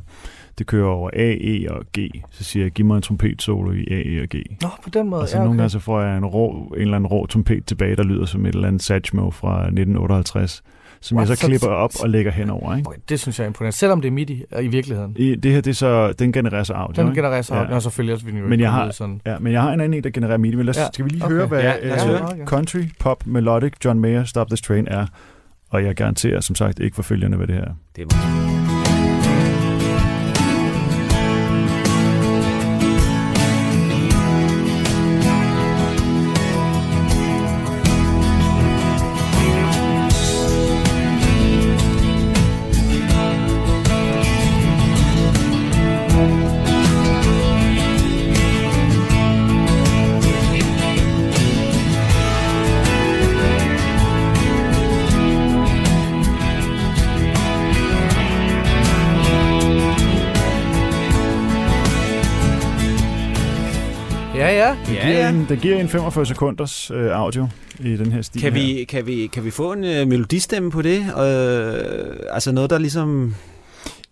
E: det kører over A, E og G. Så siger jeg, giv mig en trompet solo i A, E og G.
D: Nå, på den måde,
E: Og så
D: ja,
E: nogle
D: okay.
E: gange så får jeg en, rå, en eller anden rå trompet tilbage, der lyder som et eller andet Satchmo fra 1958, som
D: What?
E: jeg så
D: Så-
E: klipper op og lægger henover. Ikke?
D: Okay, det synes jeg er imponerende, selvom det er MIDI i virkeligheden.
E: I, det her, det er så, den genererer så audio.
D: Den
E: ikke?
D: genererer sig, ja. og selvfølgelig også vinyl.
E: Men jeg har-
D: Sådan.
E: Ja, men jeg har en anden en, der genererer MIDI. Men lad os,
D: Ja,
E: skal vi lige
D: okay.
E: høre, hvad
C: Ja,
E: øh,
D: høre.
E: country, pop, melodic, John Mayer, Stop This Train er. Og jeg garanterer, som sagt, ikke for følgerne, hvad det her er.
C: Det var...
E: giver. En, det giver en 45 sekunders øh, audio i den her stil
C: Kan
E: her.
C: vi, kan, vi, kan vi få en øh, melodistemme på det? Øh, altså noget, der ligesom...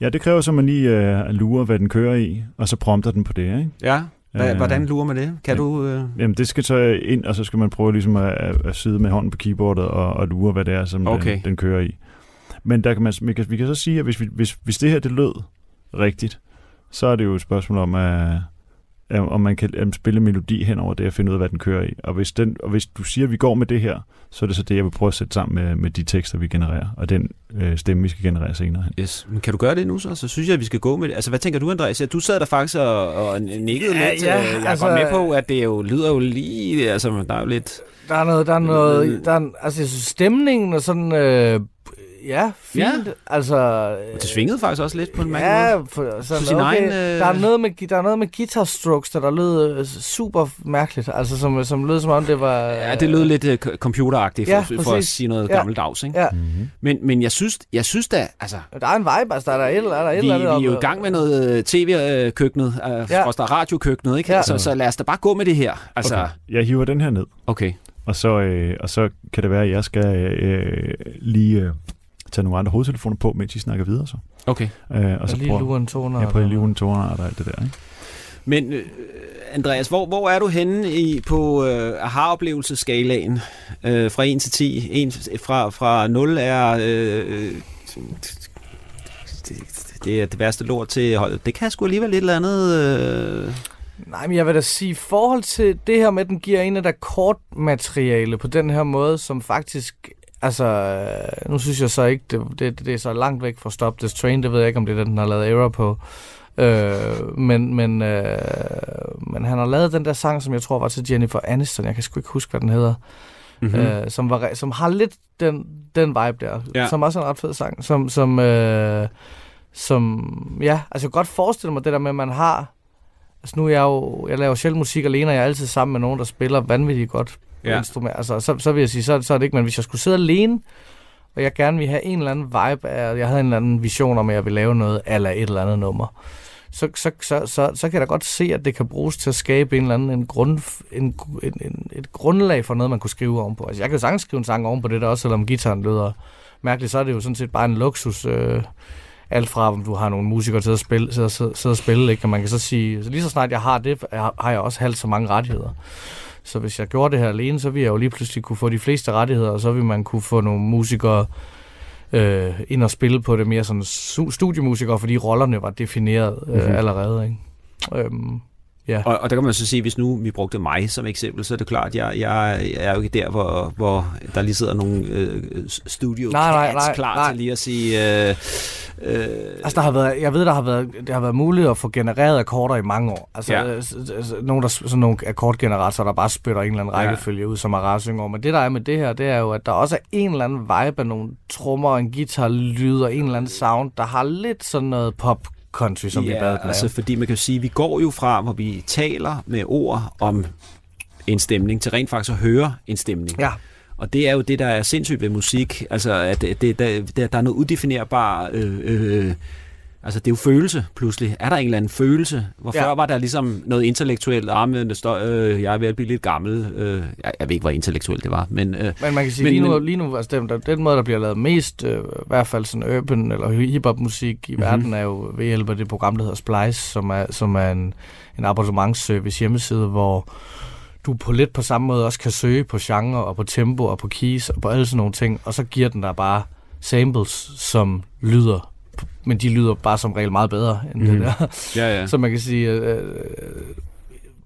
E: Ja, det kræver så, at man lige øh, lurer, hvad den kører i, og så prompter den på det, ikke?
C: Ja, Hva,
E: Øh,
C: hvordan lurer man det? Kan
E: ja.
C: du... Øh...
E: Jamen, det skal så ind, og så skal man prøve ligesom at, at, at sidde med hånden på keyboardet og, og lure, hvad det er, som
C: Okay.
E: den, den kører i. Men der kan man, vi, kan, vi kan så sige, at hvis, vi, hvis, hvis det her det lød rigtigt, så er det jo et spørgsmål om, at, at, om man kan at spille melodi hen over det og finde ud af, hvad den kører i. Og hvis, den, og hvis du siger, at vi går med det her, så er det så det, jeg vil prøve at sætte sammen med, med de tekster, vi genererer, og den øh, stemme, vi skal generere senere hen.
C: Yes. Men kan du gøre det nu så? Så synes jeg, at vi skal gå med det. Altså, hvad tænker du, Andreas? Du sad der faktisk og, og nikkede
D: Ja,
C: lidt.
D: ja,
C: Øh, jeg er
D: altså-
C: godt med på, at det jo lyder jo lige... Altså, der er jo lidt...
D: Der er noget, der er noget, der er, altså jeg synes, stemningen og sådan, øh, ja, fint.
C: Ja.
D: Altså,
C: Det svingede faktisk også lidt på en mærkelig måde.
D: ja, for, sådan,
C: sin
D: okay,
C: egen, øh-
D: der, er noget med, der er noget med guitar strokes, der, der lød øh, super mærkeligt, altså som, som lød som om det var...
C: Ja, det lød lidt uh, computeragtigt, for,
D: Ja,
C: ja, for at sige noget
D: Ja.
C: gammeldags, ikke?
D: Ja,
E: Mm-hmm.
C: Men, men jeg synes, jeg synes da, altså,
D: der er en vibe, altså der er et, der er et
C: vi,
D: eller
C: vi
D: andet.
C: er jo i gang med noget tv-køkkenet, uh,
D: Ja.
C: ja. radiokøkkenet, ikke?
D: Ja.
C: Ja. Så, så lad os da bare gå med det her. Altså,
E: Okay. Jeg hiver den her ned.
C: okay.
E: Og så, øh, og så kan det være, at jeg skal øh, lige øh, tage nogle andre hovedtelefoner på, mens I snakker videre. Så.
C: Okay.
E: Øh, og så
D: lige
E: prøver
D: lure en toner.
E: jeg prøver
D: eller-
E: lige en toner og alt det der. Ikke?
C: Men øh, Andreas, hvor, hvor er du henne i, på øh, aha-oplevelsesskalaen øh, fra 1 til 10? En, fra, fra 0 er... Øh, det, det er det værste lort til hold. Det kan sgu alligevel lidt eller andet... Øh,
D: Nej, men jeg vil da sige, i forhold til det her med, at den giver en af der kortmateriale på den her måde, som faktisk, altså, øh, nu synes jeg så ikke, det, det, det er så langt væk fra Stop This Train, det ved jeg ikke, om det er den, den har lavet error på. Øh, men, men, øh, men han har lavet den der sang, som jeg tror var til Jennifer Aniston, jeg kan sgu ikke huske, hvad den hedder,
C: mm-hmm.
D: mm. øh, som, var, som har lidt den, den vibe der, ja. Som også er en ret fed sang, som, som, øh, som ja, altså jeg kan godt forestille mig det der med, at man har, altså nu er jeg jo, jeg laver sjældent musik alene, og jeg er altid sammen med nogen, der spiller vanvittigt godt
C: Ja.
D: instrument, altså så, så vil jeg sige, så, så er det ikke, men hvis jeg skulle sidde alene, og jeg gerne vil have en eller anden vibe af, jeg havde en eller anden vision om, at jeg vil lave noget, eller et eller andet nummer, så, så, så, så, så kan jeg da godt se, at det kan bruges til at skabe en eller anden en grund, en, en, en, et grundlag for noget, man kunne skrive ovenpå. Altså, jeg kan jo sagtens skrive en sang ovenpå det der også, selvom gitaren lyder mærkeligt, så er det jo sådan set bare en luksus. Øh, alt fra, om du har nogle musikere til at spille, sidde, sidde, sidde og spille, ikke? Og man kan så sige, så lige så snart jeg har det, har jeg også halvt så mange rettigheder. Så hvis jeg gjorde det her alene, så ville jeg jo lige pludselig kunne få de fleste rettigheder, og så ville man kunne få nogle musikere øh, ind og spille på det mere sådan studiemusikere, fordi rollerne var defineret øh,
E: Mhm.
D: allerede. Ikke? Øhm, Ja.
C: Og, og der kan man så sige, hvis nu vi brugte mig som eksempel, så er det klart, jeg, jeg er jo ikke der, hvor, hvor der lige sidder nogle øh, studio
D: Nej, nej, nej,
C: klar
D: nej.
C: til lige at sige... Øh, øh,
D: Altså, der har været, jeg ved, der har været, det har været muligt at få genereret akkorder i mange år. Altså,
C: Ja.
D: ja. nogle, der, sådan nogle akkordgeneratorer, der bare spytter en eller anden
C: Ja.
D: rækkefølge ud, som er synger over. Men det, der er med det her, det er jo, at der også er en eller anden vibe af nogle trommer og en guitar lyd og en eller anden sound, der har lidt sådan noget pop country, som vi bad
C: altså fordi man kan sige, vi går jo fra, hvor vi taler med ord om en stemning, til rent faktisk at høre en stemning.
D: Ja,
C: Og det er jo det, der er sindssygt ved musik. Altså, at det, der, der, er noget udefinerbart... Øh, øh, altså, det er jo følelse, pludselig. Er der en eller anden følelse? Hvor
D: Ja.
C: før var der ligesom noget intellektuelt. Ah, men står, øh, jeg er ved at blive lidt gammel. Øh, jeg, jeg ved ikke, hvor intellektuelt det var, men... Øh,
D: men man kan sige,
C: Men-
D: lige, nu,
C: men-
D: lige nu, altså den, den måde, der bliver lavet mest, øh, i hvert fald sådan urban eller hip-hop musik i
C: Mhm.
D: mm-hmm. verden, er jo ved hjælp af det program, der hedder Splice, som er, som er en, en abonnementsservice hjemmeside, hvor du på lidt på samme måde også kan søge på genre og på tempo og på keys og på alle sådan nogle ting, og så giver den dig bare samples, som lyder, men de lyder bare som regel meget bedre end mm.
C: Mhm.
D: det der.
C: ja, ja.
D: Så man kan sige, øh, øh,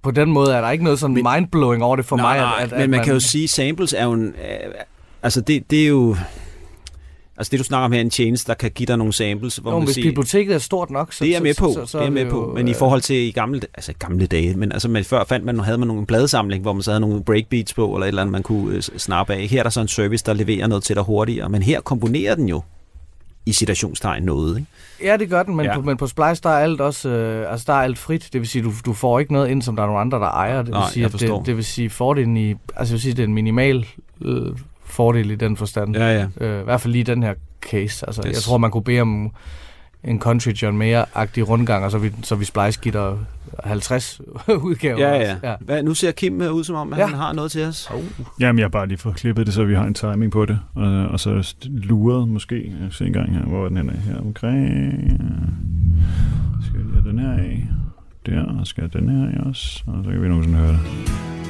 D: på den måde er der ikke noget sådan
C: Men-
D: mindblowing over det for
C: nej,
D: mig.
C: nej,
D: at, at,
C: men
D: at
C: man kan jo sige, samples er jo en... Øh, altså, det, det er jo... Altså, det du snakker om her, er en tjeneste, der kan give dig nogle samples, hvor
D: Jo,
C: man
D: hvis
C: siger,
D: biblioteket er stort nok, så...
C: det er med på,
D: så, så, så
C: det er med på. Men i
D: øh,
C: forhold til i gamle, altså gamle dage, men altså man, før fandt man, havde man nogle pladesamling, hvor man så havde nogle breakbeats på, eller et eller andet, man kunne øh, snappe af. Her er der så en service, der leverer noget til dig hurtigere, men her komponerer den jo i citationstegn noget, ikke?
D: Ja, det gør den, men,
C: Ja.
D: på, men på Splice, der er alt også, øh, altså der er alt frit. Det vil sige, du, du får ikke noget ind, som der er nogle andre, der ejer. Det vil
C: Nej,
D: sige, at det, det vil sige, fordelen i, altså jeg vil sige, det er en minimal øh, fordel i den forstand.
C: Ja, ja.
D: Øh, I hvert fald lige den her case. Altså,
C: yes.
D: Jeg tror, man kunne bede om en Country John Mayer-agtig rundgang, og så vi, så vi Splice giver dig 50 udgaver.
C: Ja,
D: også.
C: ja. Hvad, nu ser Kim øh, ud som om, at
D: Ja.
C: han har noget til os.
D: Oh.
E: Jamen, jeg har bare lige fået klippet det, så vi har en timing på det. Og, og så luret måske. Jeg se en gang her, hvor er den her, her omkring. Skal jeg den her af. Der, og skal jeg den her af også. Og så kan vi nogensinde høre det.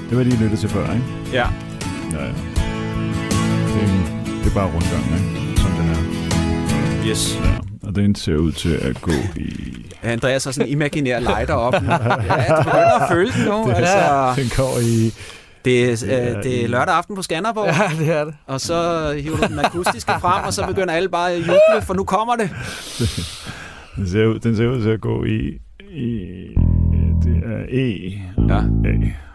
E: Det var lige lyttet til før, ikke?
C: Ja.
E: Ja, ja. Det er, det er bare rundgang, ikke? Som den er.
C: Yes.
E: Ja. Og den ser ud til at gå i...
C: Andreas har sådan en imaginær lighter op. ja, du begynder at føle den nu. Altså,
E: Den går i...
C: det, er,
E: Det
C: øh, det er lørdag aften på Skanderborg.
D: Ja, det er det.
C: Og så hiver du den akustiske frem, og så begynder alle bare at juble, for nu kommer det.
E: Den ser ud, den ser ud til at gå i... i det er E.
C: Ja.
E: A.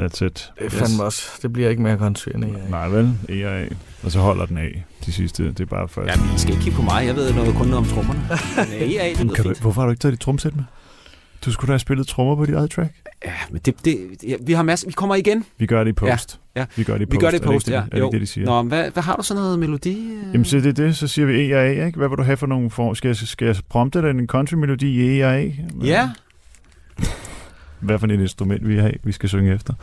E: That's it.
D: Det er fandme også. Det bliver ikke mere det.
E: Nej vel, E og A. Og så holder den af. De sidste, det er bare først.
C: Ja, men I skal ikke kigge på mig. Jeg ved noget, kun om trommerne. Men øh, EA, det
E: Jamen, kan du, hvorfor har du ikke taget dit tromsæt med? Du skulle da have spillet trommer på dit eget track.
C: Ja, men det, det, ja, vi har masser. Vi kommer igen.
E: Vi gør det i post.
C: Ja, ja.
E: Vi gør det i post.
C: Vi gør det i
E: Er
C: post, ja.
E: det, Er det det, de siger?
C: Nå, men hvad, hvad har du så noget melodi? øh?
E: Jamen, så det er det. Så siger vi E og A, ikke? Hvad vil du have for nogle form? Skal jeg, skal jeg prompte dig en country-melodi i E og A?
C: Ja.
E: Hvad for et instrument vi, har, vi skal synge efter?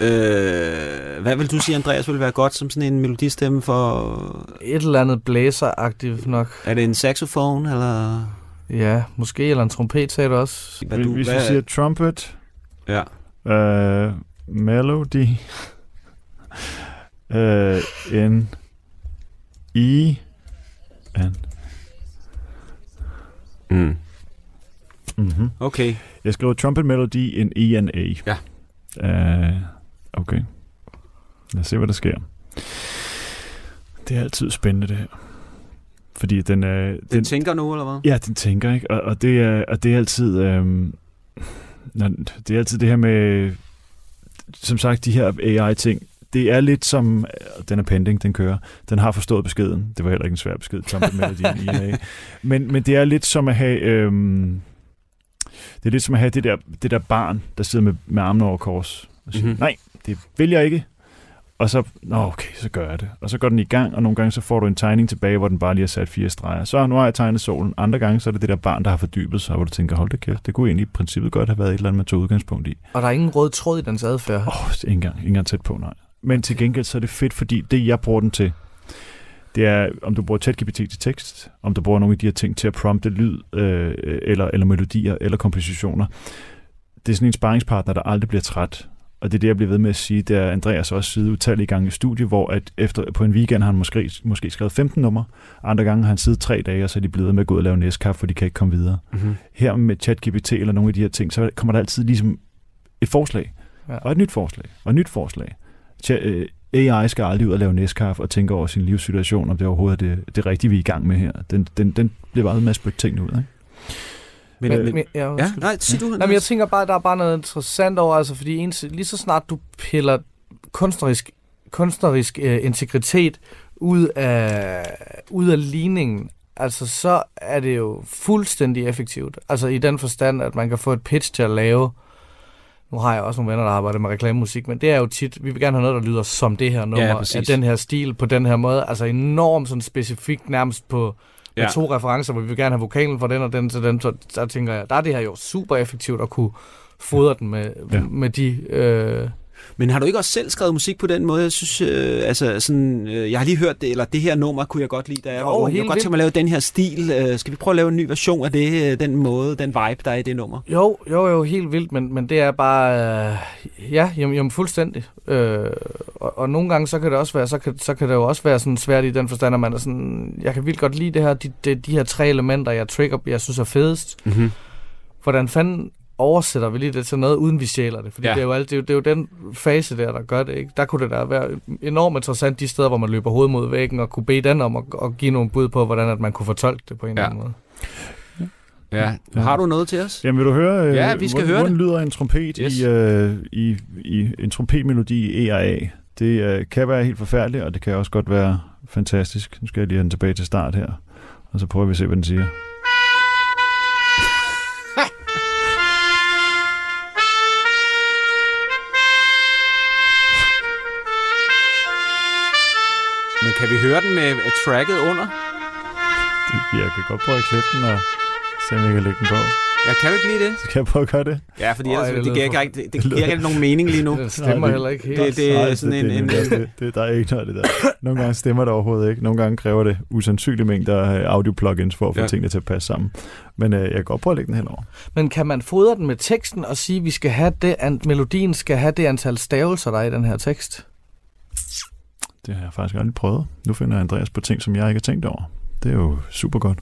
C: Øh, hvad vil du sige, Andreas, vil være godt som sådan en melodistemme for...
D: Et eller andet blæseragtigt nok.
C: Er det en saxofon, eller...
D: Ja, måske. Eller en trompet, sagde du også.
C: Hvad
E: Hvis
C: du,
E: vi
C: hvad,
E: siger trumpet,
C: Ja.
E: uh, melody, uh, en E, en.
C: Mm.
E: Mm-hmm.
C: Okay.
E: Jeg skriver trumpet melody en E and A.
C: Ja.
E: Uh, okay. Lad os se, hvad der sker. Det er altid spændende, det her. Fordi den er...
C: Den, den tænker nu, eller hvad?
E: Ja, den tænker, ikke? Og, og, det, er, og det er altid... Når- det er altid det her med... Som sagt, de her AI-ting, det er lidt som... Den er pending, den kører. Den har forstået beskeden. Det var heller ikke en svær besked, trumpet melodien i A. Men, men det er lidt som at have... Øhm, det er lidt som at have det der, det der barn, der sidder med, med armene over kors. Og siger,
C: Mhm.
E: mm-hmm. nej, det vil jeg ikke. Og så, nå okay, så gør jeg det. Og så går den i gang, og nogle gange så får du en tegning tilbage, hvor den bare lige har sat fire streger. Så nu har jeg tegnet solen. Andre gange så er det det der barn, der har fordybet sig, hvor du tænker, hold da kæft, det kunne egentlig i princippet godt have været et eller andet, man tog udgangspunkt i.
D: Og der er ingen rød tråd i dens adfærd.
E: Åh, oh, ikke engang, ikke engang tæt på, nej. Men til gengæld så er det fedt, fordi det jeg bruger den til, det er, om du bruger ChatGPT til tekst, om du bruger nogle af de her ting til at prompte lyd, øh, eller, eller melodier, eller kompositioner. Det er sådan en sparringspartner, der aldrig bliver træt. Og det er det, jeg bliver ved med at sige, det er Andreas også siddet utallige gange i studie, hvor at efter, på en weekend har han måske, måske skrevet 15 numre, andre gange har han siddet tre dage, og så er de blevet med at gå ud og lave næstkaffe, for de kan ikke komme videre
C: Mm-hmm.
E: her med ChatGPT eller nogle af de her ting, så kommer der altid ligesom et forslag,
D: Ja.
E: og et nyt forslag, og et nyt forslag. Øh, AI skal aldrig ud og lave næstkaffe og tænke over sin livssituation, om det overhovedet er det, det rigtige, vi er i gang med her. Den, den, den bliver bare med at spytte tingene ud, ikke?
C: Men,
D: Men,
C: men,
D: ja,
C: ja, nej, sig du.
D: Nej, men jeg tænker bare, at der er bare noget interessant over, altså fordi ens, lige så snart du piller kunstnerisk, kunstnerisk øh, integritet ud af, ud af ligningen, altså så er det jo fuldstændig effektivt. Altså i den forstand, at man kan få et pitch til at lave, nu har jeg også nogle venner, der arbejder med reklamemusik, men det er jo tit, vi vil gerne have noget, der lyder som det her nummer,
C: Ja, præcis.
D: af den her stil, på den her måde, altså enormt sådan specifikt nærmest på, med
C: Ja.
D: to referencer, hvor vi vil gerne have vokalen fra den og den til den, så der tænker jeg, der er det her jo super effektivt at kunne fodre den med,
E: ja.
D: med de... Øh,
C: Men har du ikke også selv skrevet musik på den måde? Jeg synes, øh, altså sådan, øh, jeg har lige hørt det, eller det her nummer kunne jeg godt lide, da jeg
D: Jo,
C: var ung. Jeg kunne godt tænke mig at lave den her stil. Øh, skal vi prøve at lave en ny version af det, øh, den måde, den vibe, der er i det nummer?
D: jo, jo, jo, helt vildt, men, men det er bare... Øh, ja, jamen, jamen fuldstændig. Øh, og, og nogle gange, så kan det også være, så kan, så kan det jo også være sådan svært i den forstand, at man er sådan, jeg kan vildt godt lide det her, de, de, de her tre elementer, jeg trigger, jeg synes er fedest.
C: Mm-hmm.
D: hvordan fanden oversætter vi lige det til noget, uden vi stjæler det? Fordi
C: Ja.
D: ja. det, er jo alt, det, er jo, det er jo den fase der, der gør det. Ikke? Der kunne det da være enormt interessant, de steder, hvor man løber hovedet mod væggen, og kunne bede den om at, at give nogle bud på, hvordan at man kunne fortolke det på en
C: Ja.
D: eller anden måde.
C: Ja. Har du noget til os?
E: Jamen vil du høre, øh,
C: Ja, vi skal
E: hvordan,
C: høre
E: hvordan lyder en trompet
C: Yes.
E: i, øh, i, i en trompetmelodi i ERA? Det øh, kan være helt forfærdeligt, og det kan også godt være fantastisk. Nu skal jeg lige have den tilbage til start her, og så prøver vi at se, hvad den siger.
C: Kan vi høre den med øh, tracket under?
E: Det, jeg kan godt prøve at klippe den og se, om jeg kan lægge den på.
C: Ja, kan du ikke lide det?
E: Så kan jeg prøve at gøre det.
C: Ja, fordi
D: Øj,
C: ellers,
D: det
C: det, giver ikke, det, det giver ikke nogen mening lige nu.
D: Det stemmer
E: Nej,
D: heller ikke helt.
C: det- det- er
E: Nej,
C: sådan
E: det,
C: en- en-
E: det, det, der er ikke noget af det der. Nogle gange stemmer det overhovedet ikke. Nogle gange kræver det usandsynlige mængder af audio-plugins for at få
C: Ja.
E: ja. tingene til at passe sammen. Men øh, jeg kan godt prøve at lægge den henover.
D: Men kan man fodre den med teksten og sige, at vi skal have det, an- melodien skal have det antal stavelser, der er i den her tekst?
E: Det har jeg faktisk aldrig prøvet. Nu finder Andreas på ting, som jeg ikke har tænkt over. Det er jo super godt.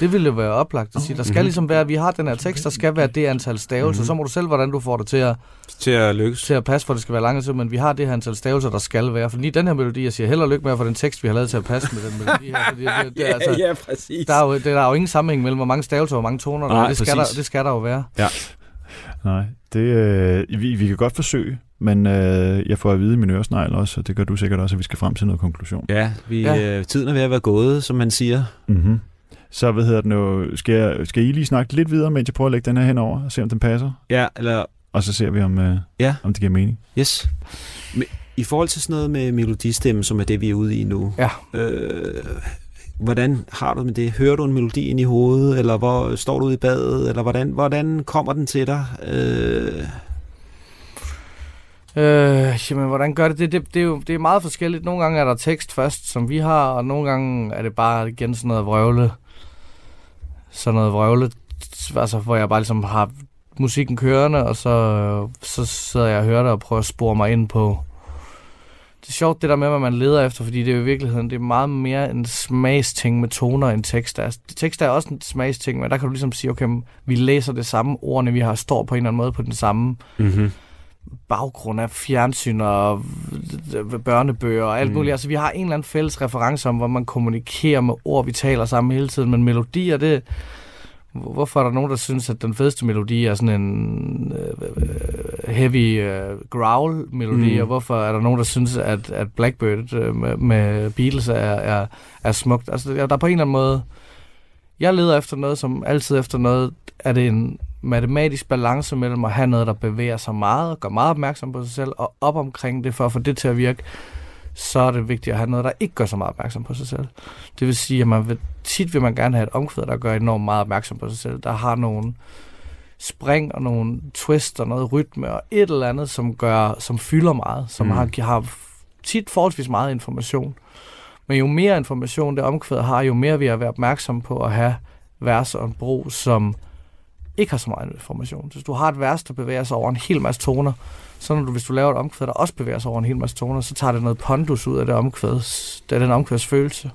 D: Det ville jo være oplagt at sige. Der skal
C: Mhm.
D: ligesom være, at vi har den her tekst, der skal være det antal stavelser.
C: Mhm.
D: Så må du selv, hvordan du får det til at,
C: Til at lykkes.
D: til at passe, for det skal være langt tid, men vi har det her antal stavelser, der skal være. For lige den her melodi, jeg siger held og lykke med at få den tekst, vi har lavet til at passe med den melodi her. Fordi det, det, er altså,
C: ja, præcis.
D: der, er jo, det, der er jo ingen sammenhæng mellem, hvor mange stavelser og hvor mange toner der
C: Nej,
D: er. Det skal, der,
C: præcis.
D: det skal der jo være.
E: Nej, det, øh, vi, vi kan godt forsøge, men øh, jeg får at vide i min øresnegl også, og det gør du sikkert også, at vi skal frem til noget konklusion.
C: Ja, vi,
D: Ja.
C: Øh, tiden er ved at være gået, som man siger.
E: Mm-hmm. Så hvad hedder det nu? Skal, jeg, skal I lige snakke lidt videre, mens jeg prøver at lægge den her henover og se, om den passer?
C: Ja, eller
E: Og så ser vi, om, øh,
C: Ja.
E: om det giver mening.
C: yes. Men I forhold til sådan noget med melodistemme, som er det, vi er ude i nu.
D: Ja.
C: Øh, hvordan har du med det? Hører du en melodi ind i hovedet, eller hvor står du ude i badet, eller hvordan, hvordan kommer den til dig? Øh,
D: Øh, jamen, hvordan gør det det? Det, det, er jo, det er meget forskelligt. Nogle gange er der tekst først, som vi har, og nogle gange er det bare igen sådan noget vrøvle. Sådan noget vrøvle, altså, hvor jeg bare ligesom har musikken kørende, og så, så sidder jeg og hører det og prøver at spore mig ind på... Det er sjovt det der med, hvad man leder efter, fordi det er jo i virkeligheden det er meget mere en smagsting med toner end tekst. Altså, tekst er også en smagsting, men der kan du ligesom sige, okay, vi læser det samme, ordene vi har står på en eller anden måde på den samme
C: mm-hmm
D: baggrund af fjernsyn og børnebøger og alt
C: Mm.
D: mm. muligt. Altså, vi har en eller anden fælles reference om, hvor man kommunikerer med ord, vi taler sammen hele tiden, men melodier, det... Hvorfor er der nogen, der synes, at den fedeste melodi er sådan en øh, heavy øh, growl-melodi,
C: Mm.
D: og hvorfor er der nogen, der synes, at, at Blackbird øh, med, med Beatles er, er, er smukt? Altså, der er på en eller anden måde... Jeg leder efter noget, som altid efter noget, er det en matematisk balance mellem at have noget, der bevæger sig meget, og gør meget opmærksom på sig selv, og op omkring det, for at få det til at virke, så er det vigtigt at have noget, der ikke gør så meget opmærksom på sig selv. Det vil sige, at man vil, tit vil man gerne have et omkvæd, der gør enormt meget opmærksom på sig selv. Der har nogle spring og nogle twist og noget rytme og et eller andet, som gør, som fylder meget, som
C: Mm.
D: har, har tit forholdsvis meget information. Men jo mere information det omkvæd har, jo mere vi er opmærksom på at have vers og en bro, som ikke har så meget information. Så hvis du har et vers, der bevæger sig over en hel masse toner, så når du, hvis du laver et omkvæd, der også bevæger sig over en hel masse toner, så tager det noget pondus ud af det omkvæd. Det er den omkvæds følelse.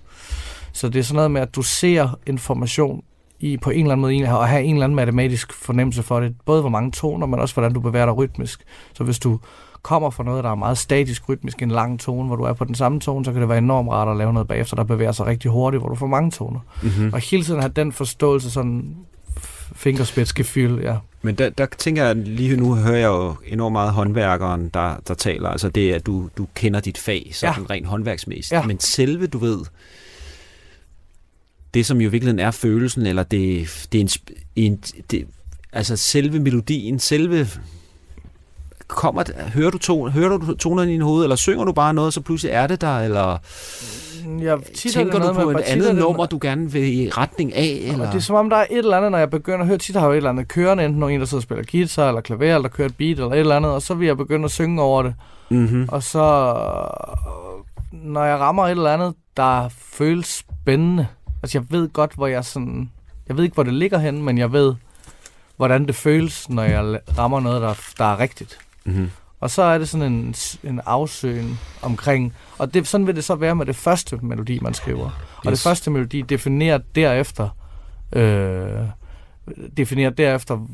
D: Så det er sådan noget med, at du ser information i på en eller anden måde at have en eller anden matematisk fornemmelse for det. Både hvor mange toner, men også hvordan du bevæger dig rytmisk. Så hvis du kommer fra noget, der er meget statisk rytmisk, en lang tone, hvor du er på den samme tone, så kan det være enormt rart at lave noget bagefter, der bevæger sig rigtig hurtigt, hvor du får mange toner.
C: Mm-hmm.
D: Og hele tiden have den forståelse, sådan fingerspidsgefyld, ja.
C: Men der, der tænker jeg, lige nu hører jeg jo enormt meget håndværkeren, der, der taler. Altså det, at du, du kender dit fag, sådan ja. rent håndværksmæssigt.
D: Ja.
C: Men selve, du ved, det som jo i virkeligheden er følelsen, eller det, det er en, en det, altså selve melodien, selve kommer, hører du, to, hører du tonerne i din hoved, eller synger du bare noget, så pludselig er det der, eller
D: Jeg, tit er
C: tænker
D: det
C: du
D: noget
C: på
D: med-
C: et
D: tit
C: andet
D: det-
C: nummer, du gerne vil i retning af? Eller?
D: Det er som om, der er et eller andet, når jeg begynder at høre, tit har jeg et eller andet kørende, enten nogen, der sidder og spiller guitar, eller klaver, eller kører et beat, eller et eller andet, og så vil jeg begynde at synge over det.
C: mm-hmm.
D: Og så, når jeg rammer et eller andet, der føles spændende, altså jeg ved godt, hvor jeg sådan, jeg ved ikke, hvor det ligger henne, men jeg ved, hvordan det føles, når jeg rammer noget, der, der er rigtigt.
C: Mm-hmm.
D: Og så er det sådan en, en afsøgen omkring, og det, sådan vil det så være med det første melodi, man skriver. Og
C: Yes.
D: det første melodi definerer derefter, øh, definerer derefter,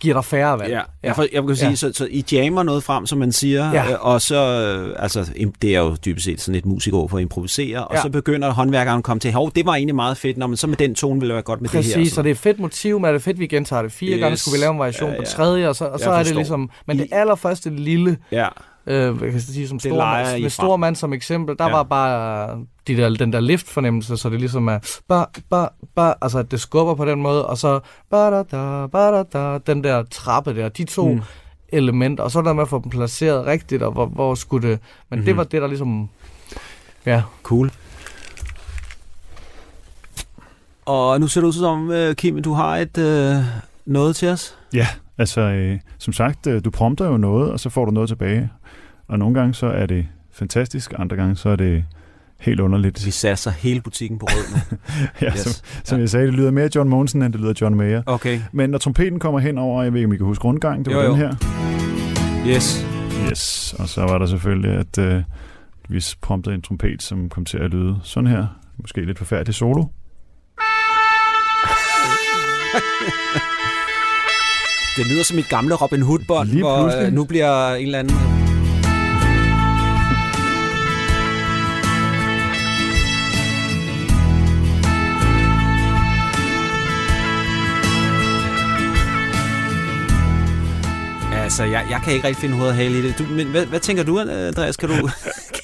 D: giver dig færre valg.
C: Ja, jeg, for, jeg kan sige,
D: Ja.
C: ja. så, så I jammer noget frem, som man siger,
D: Ja.
C: ja. og så, øh, altså, det er jo dybest set sådan et musikår for at improvisere, og
D: Ja.
C: så begynder håndværkeren at komme til, hov, det var egentlig meget fedt, Nå, men så med den tone ville det være godt med
D: Præcis,
C: det her.
D: så det er et fedt motiv, men er det fedt, vi gentager det fire yes. gange, skulle vi lave en variation
C: Ja,
D: ja, ja.
C: ja.
D: på tredje, og så, og så
C: Jeg
D: er det
C: forstår.
D: ligesom, men det allerførste lille,
C: Ja,
D: øh, jeg kan sige som stor,
C: I
D: med stor mand som eksempel, der
C: Ja.
D: var bare de der, den der lift-fornemmelse, så det ligesom er, ba, ba, ba, altså at det skubber på den måde, og så ba, da, da, ba, da, da, den der trappe der, de to
C: Mm.
D: mm. elementer, og så er der med at få dem placeret rigtigt, og hvor, hvor skulle det, men
C: Mhm.
D: mm-hmm. det var det, der ligesom, ja,
C: cool. Og nu ser det ud som, øh, Kim, du har et øh, noget til os.
E: Ja, altså øh, som sagt, øh, du prompter jo noget, og så får du noget tilbage. Og nogle gange så er det fantastisk, andre gange så er det helt underligt.
C: Vi satser hele butikken på rød nu.
E: ja,
C: Yes.
E: som, som jeg sagde, det lyder mere John Monsen, end det lyder John Mayer.
C: Okay,
E: Men når trompeten kommer hen over, jeg ved ikke, om I kan huske rundgang, det var
C: Jo, jo.
E: den her.
C: yes.
E: Yes, og så var der selvfølgelig, at øh, vi promptede en trompet, som kom til at lyde sådan her. Måske lidt forfærdelig solo.
C: Det lyder som et gamle Robin Hood-bånd, hvor øh, nu bliver en eller anden... Altså, jeg, jeg kan ikke rigtig finde hoved og hale i det. Du, men hvad, hvad tænker du, Andreas? Kan du,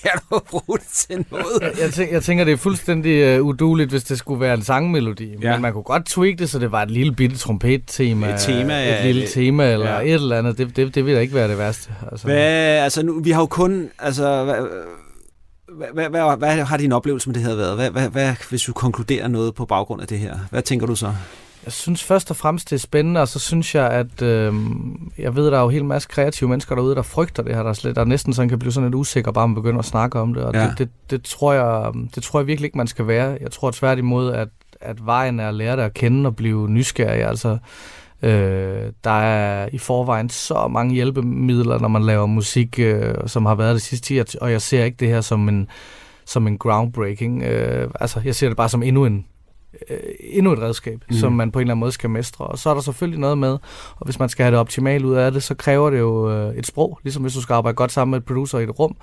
C: kan du bruge det til noget?
D: Jeg, jeg, tænker, jeg tænker, det er fuldstændig uh, uduligt, hvis det skulle være en sangmelodi.
C: Ja.
D: Men man kunne godt tweak det, så det var et lille bitte trompet-tema.
C: Et tema, ja,
D: Et lille
C: det-
D: tema, eller
C: ja.
D: et eller andet. Det, det, det vil da ikke være det værste. Altså.
C: Hvad, altså nu, vi har jo kun, altså, hvad, hvad, hvad, hvad, hvad har din oplevelse med det her været? Hvad, hvad, hvad, hvis du konkluderer noget på baggrund af det her? Hvad tænker du så?
D: Jeg synes først og fremmest, det er spændende, og så synes jeg, at øh, jeg ved, der er jo en hel masse kreative mennesker derude, der frygter det her, der, er slet, der næsten sådan kan blive sådan lidt usikker, bare man begynder at snakke om det, og
C: Ja.
D: det, det, det, tror jeg, det tror jeg virkelig ikke, man skal være. Jeg tror tværtimod, at, at vejen er at lære det at kende og blive nysgerrig, altså Øh, der er i forvejen så mange hjælpemidler, når man laver musik, øh, som har været det sidste 10 år, og jeg ser ikke det her som en, som en groundbreaking. Øh, altså, jeg ser det bare som endnu en øh, endnu et redskab,
C: Mm.
D: mm. som man på en eller anden måde skal mestre. Og så er der selvfølgelig noget med, og hvis man skal have det optimalt ud af det, så kræver det jo øh, et sprog, ligesom hvis du skal arbejde godt sammen med et producer i et rum.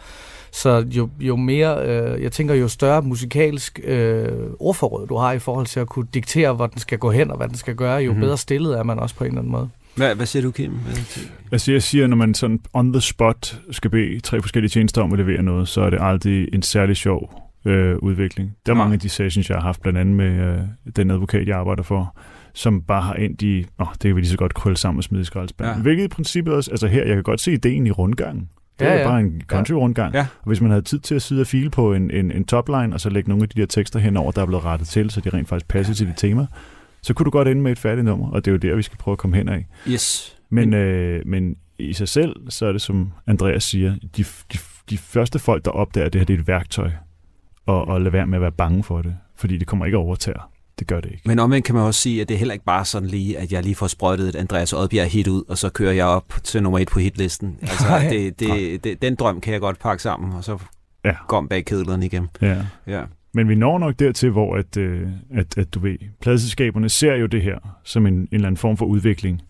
D: Så jo, jo mere, øh, jeg tænker, jo større musikalsk øh, ordforråd du har i forhold til at kunne diktere, hvor den skal gå hen og hvad den skal gøre, jo mm-hmm. bedre stillet er man også på en eller anden måde.
C: Hvad, hvad siger du, Kim? Hvad-
E: Altså jeg siger, når man sådan on the spot skal bede tre forskellige tjenester om at levere noget, så er det aldrig en særlig sjov øh, udvikling. Der er mange af de sessions, jeg har haft, blandt andet med øh, den advokat, jeg arbejder for, som bare har endt i, åh, det kan vi lige så godt krølle sammen og smide i skraldespanden.
C: Ja.
E: Ja. Hvilket i princippet også, altså her, jeg kan godt se ideen i rundgangen. Det
D: Ja,
E: er
D: ja.
E: bare en country-rundgang.
C: Ja.
E: Og hvis man havde tid til at sidde og file på en, en, en topline, og så lægge nogle af de der tekster henover, der er blevet rettet til, så de rent faktisk passer til det tema, så kunne du godt ende med et færdigt nummer, og det er jo der, vi skal prøve at komme hen af.
C: Yes.
E: Men, øh, men i sig selv, så er det som Andreas siger, de, de, de første folk, der opdager, at det her det er et værktøj, og, og lade være med at være bange for det, fordi det kommer ikke at overtage. Det gør det ikke.
C: Men omvendt kan man også sige, at det er heller ikke bare sådan lige, at jeg lige får sprøjtet et Andreas Oddbjerg hit ud, og så kører jeg op til nummer et på hitlisten. Altså,
D: Nej.
C: det, det, det, den drøm kan jeg godt pakke sammen, og så
E: Ja.
C: gå om bag kedlerne igen.
E: Ja.
C: Ja.
E: Men vi når nok dertil, hvor at, øh, at, at du ved, pladselskaberne ser jo det her som en, en eller anden form for udvikling,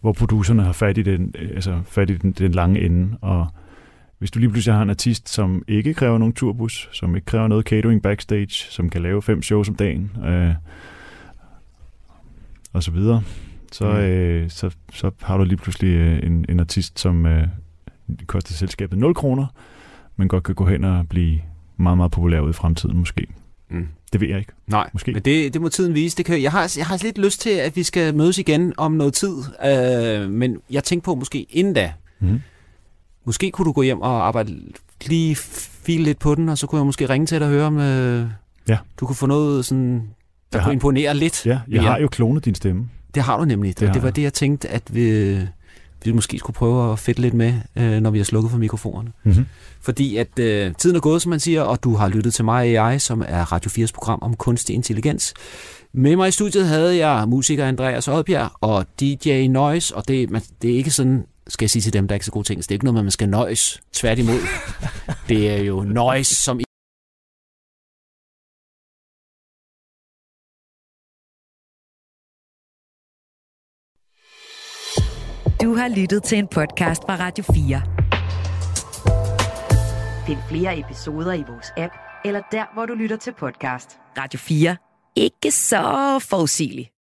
E: hvor producerne har fat i den, øh, altså fat i den, den lange ende, og hvis du lige pludselig har en artist, som ikke kræver nogen turbus, som ikke kræver noget catering backstage, som kan lave fem shows om dagen, øh, og så videre, så, mm. øh, så, så har du lige pludselig øh, en, en artist, som øh, koster selskabet 0 kroner, men godt kan gå hen og blive meget, meget populær ud i fremtiden måske. Mm. Det ved jeg ikke.
C: Nej, Måske. men det, det må tiden vise. Det kan, jeg, har, jeg har lidt lyst til, at vi skal mødes igen om noget tid, øh, men jeg tænker på måske inden da. Mm. Måske kunne du gå hjem og arbejde lige file lidt på den, og så kunne jeg måske ringe til dig og høre, om øh, ja. du kunne få noget, sådan, der jeg kunne har, imponere lidt.
E: Ja, jeg har jo klonet din stemme.
C: Det har du nemlig. Det, det var det, jeg tænkte, at vi, vi måske skulle prøve at fedte lidt med, øh, når vi har slukket for mikrofonerne. Mm-hmm. Fordi at øh, tiden er gået, som man siger, og du har lyttet til mig AI, som er Radio 4's program om kunstig intelligens. Med mig i studiet havde jeg musiker Andreas Oddbjerg og DJ Noise, og det, man, det er ikke sådan, skal jeg sige til dem, der er ikke så gode ting, det er ikke noget, man skal nøjes. Tværtimod. det er jo noise, som
B: Du har lyttet til en podcast fra Radio 4. Find flere episoder i vores app, eller der, hvor du lytter til podcast. Radio 4. Ikke så forudsigeligt.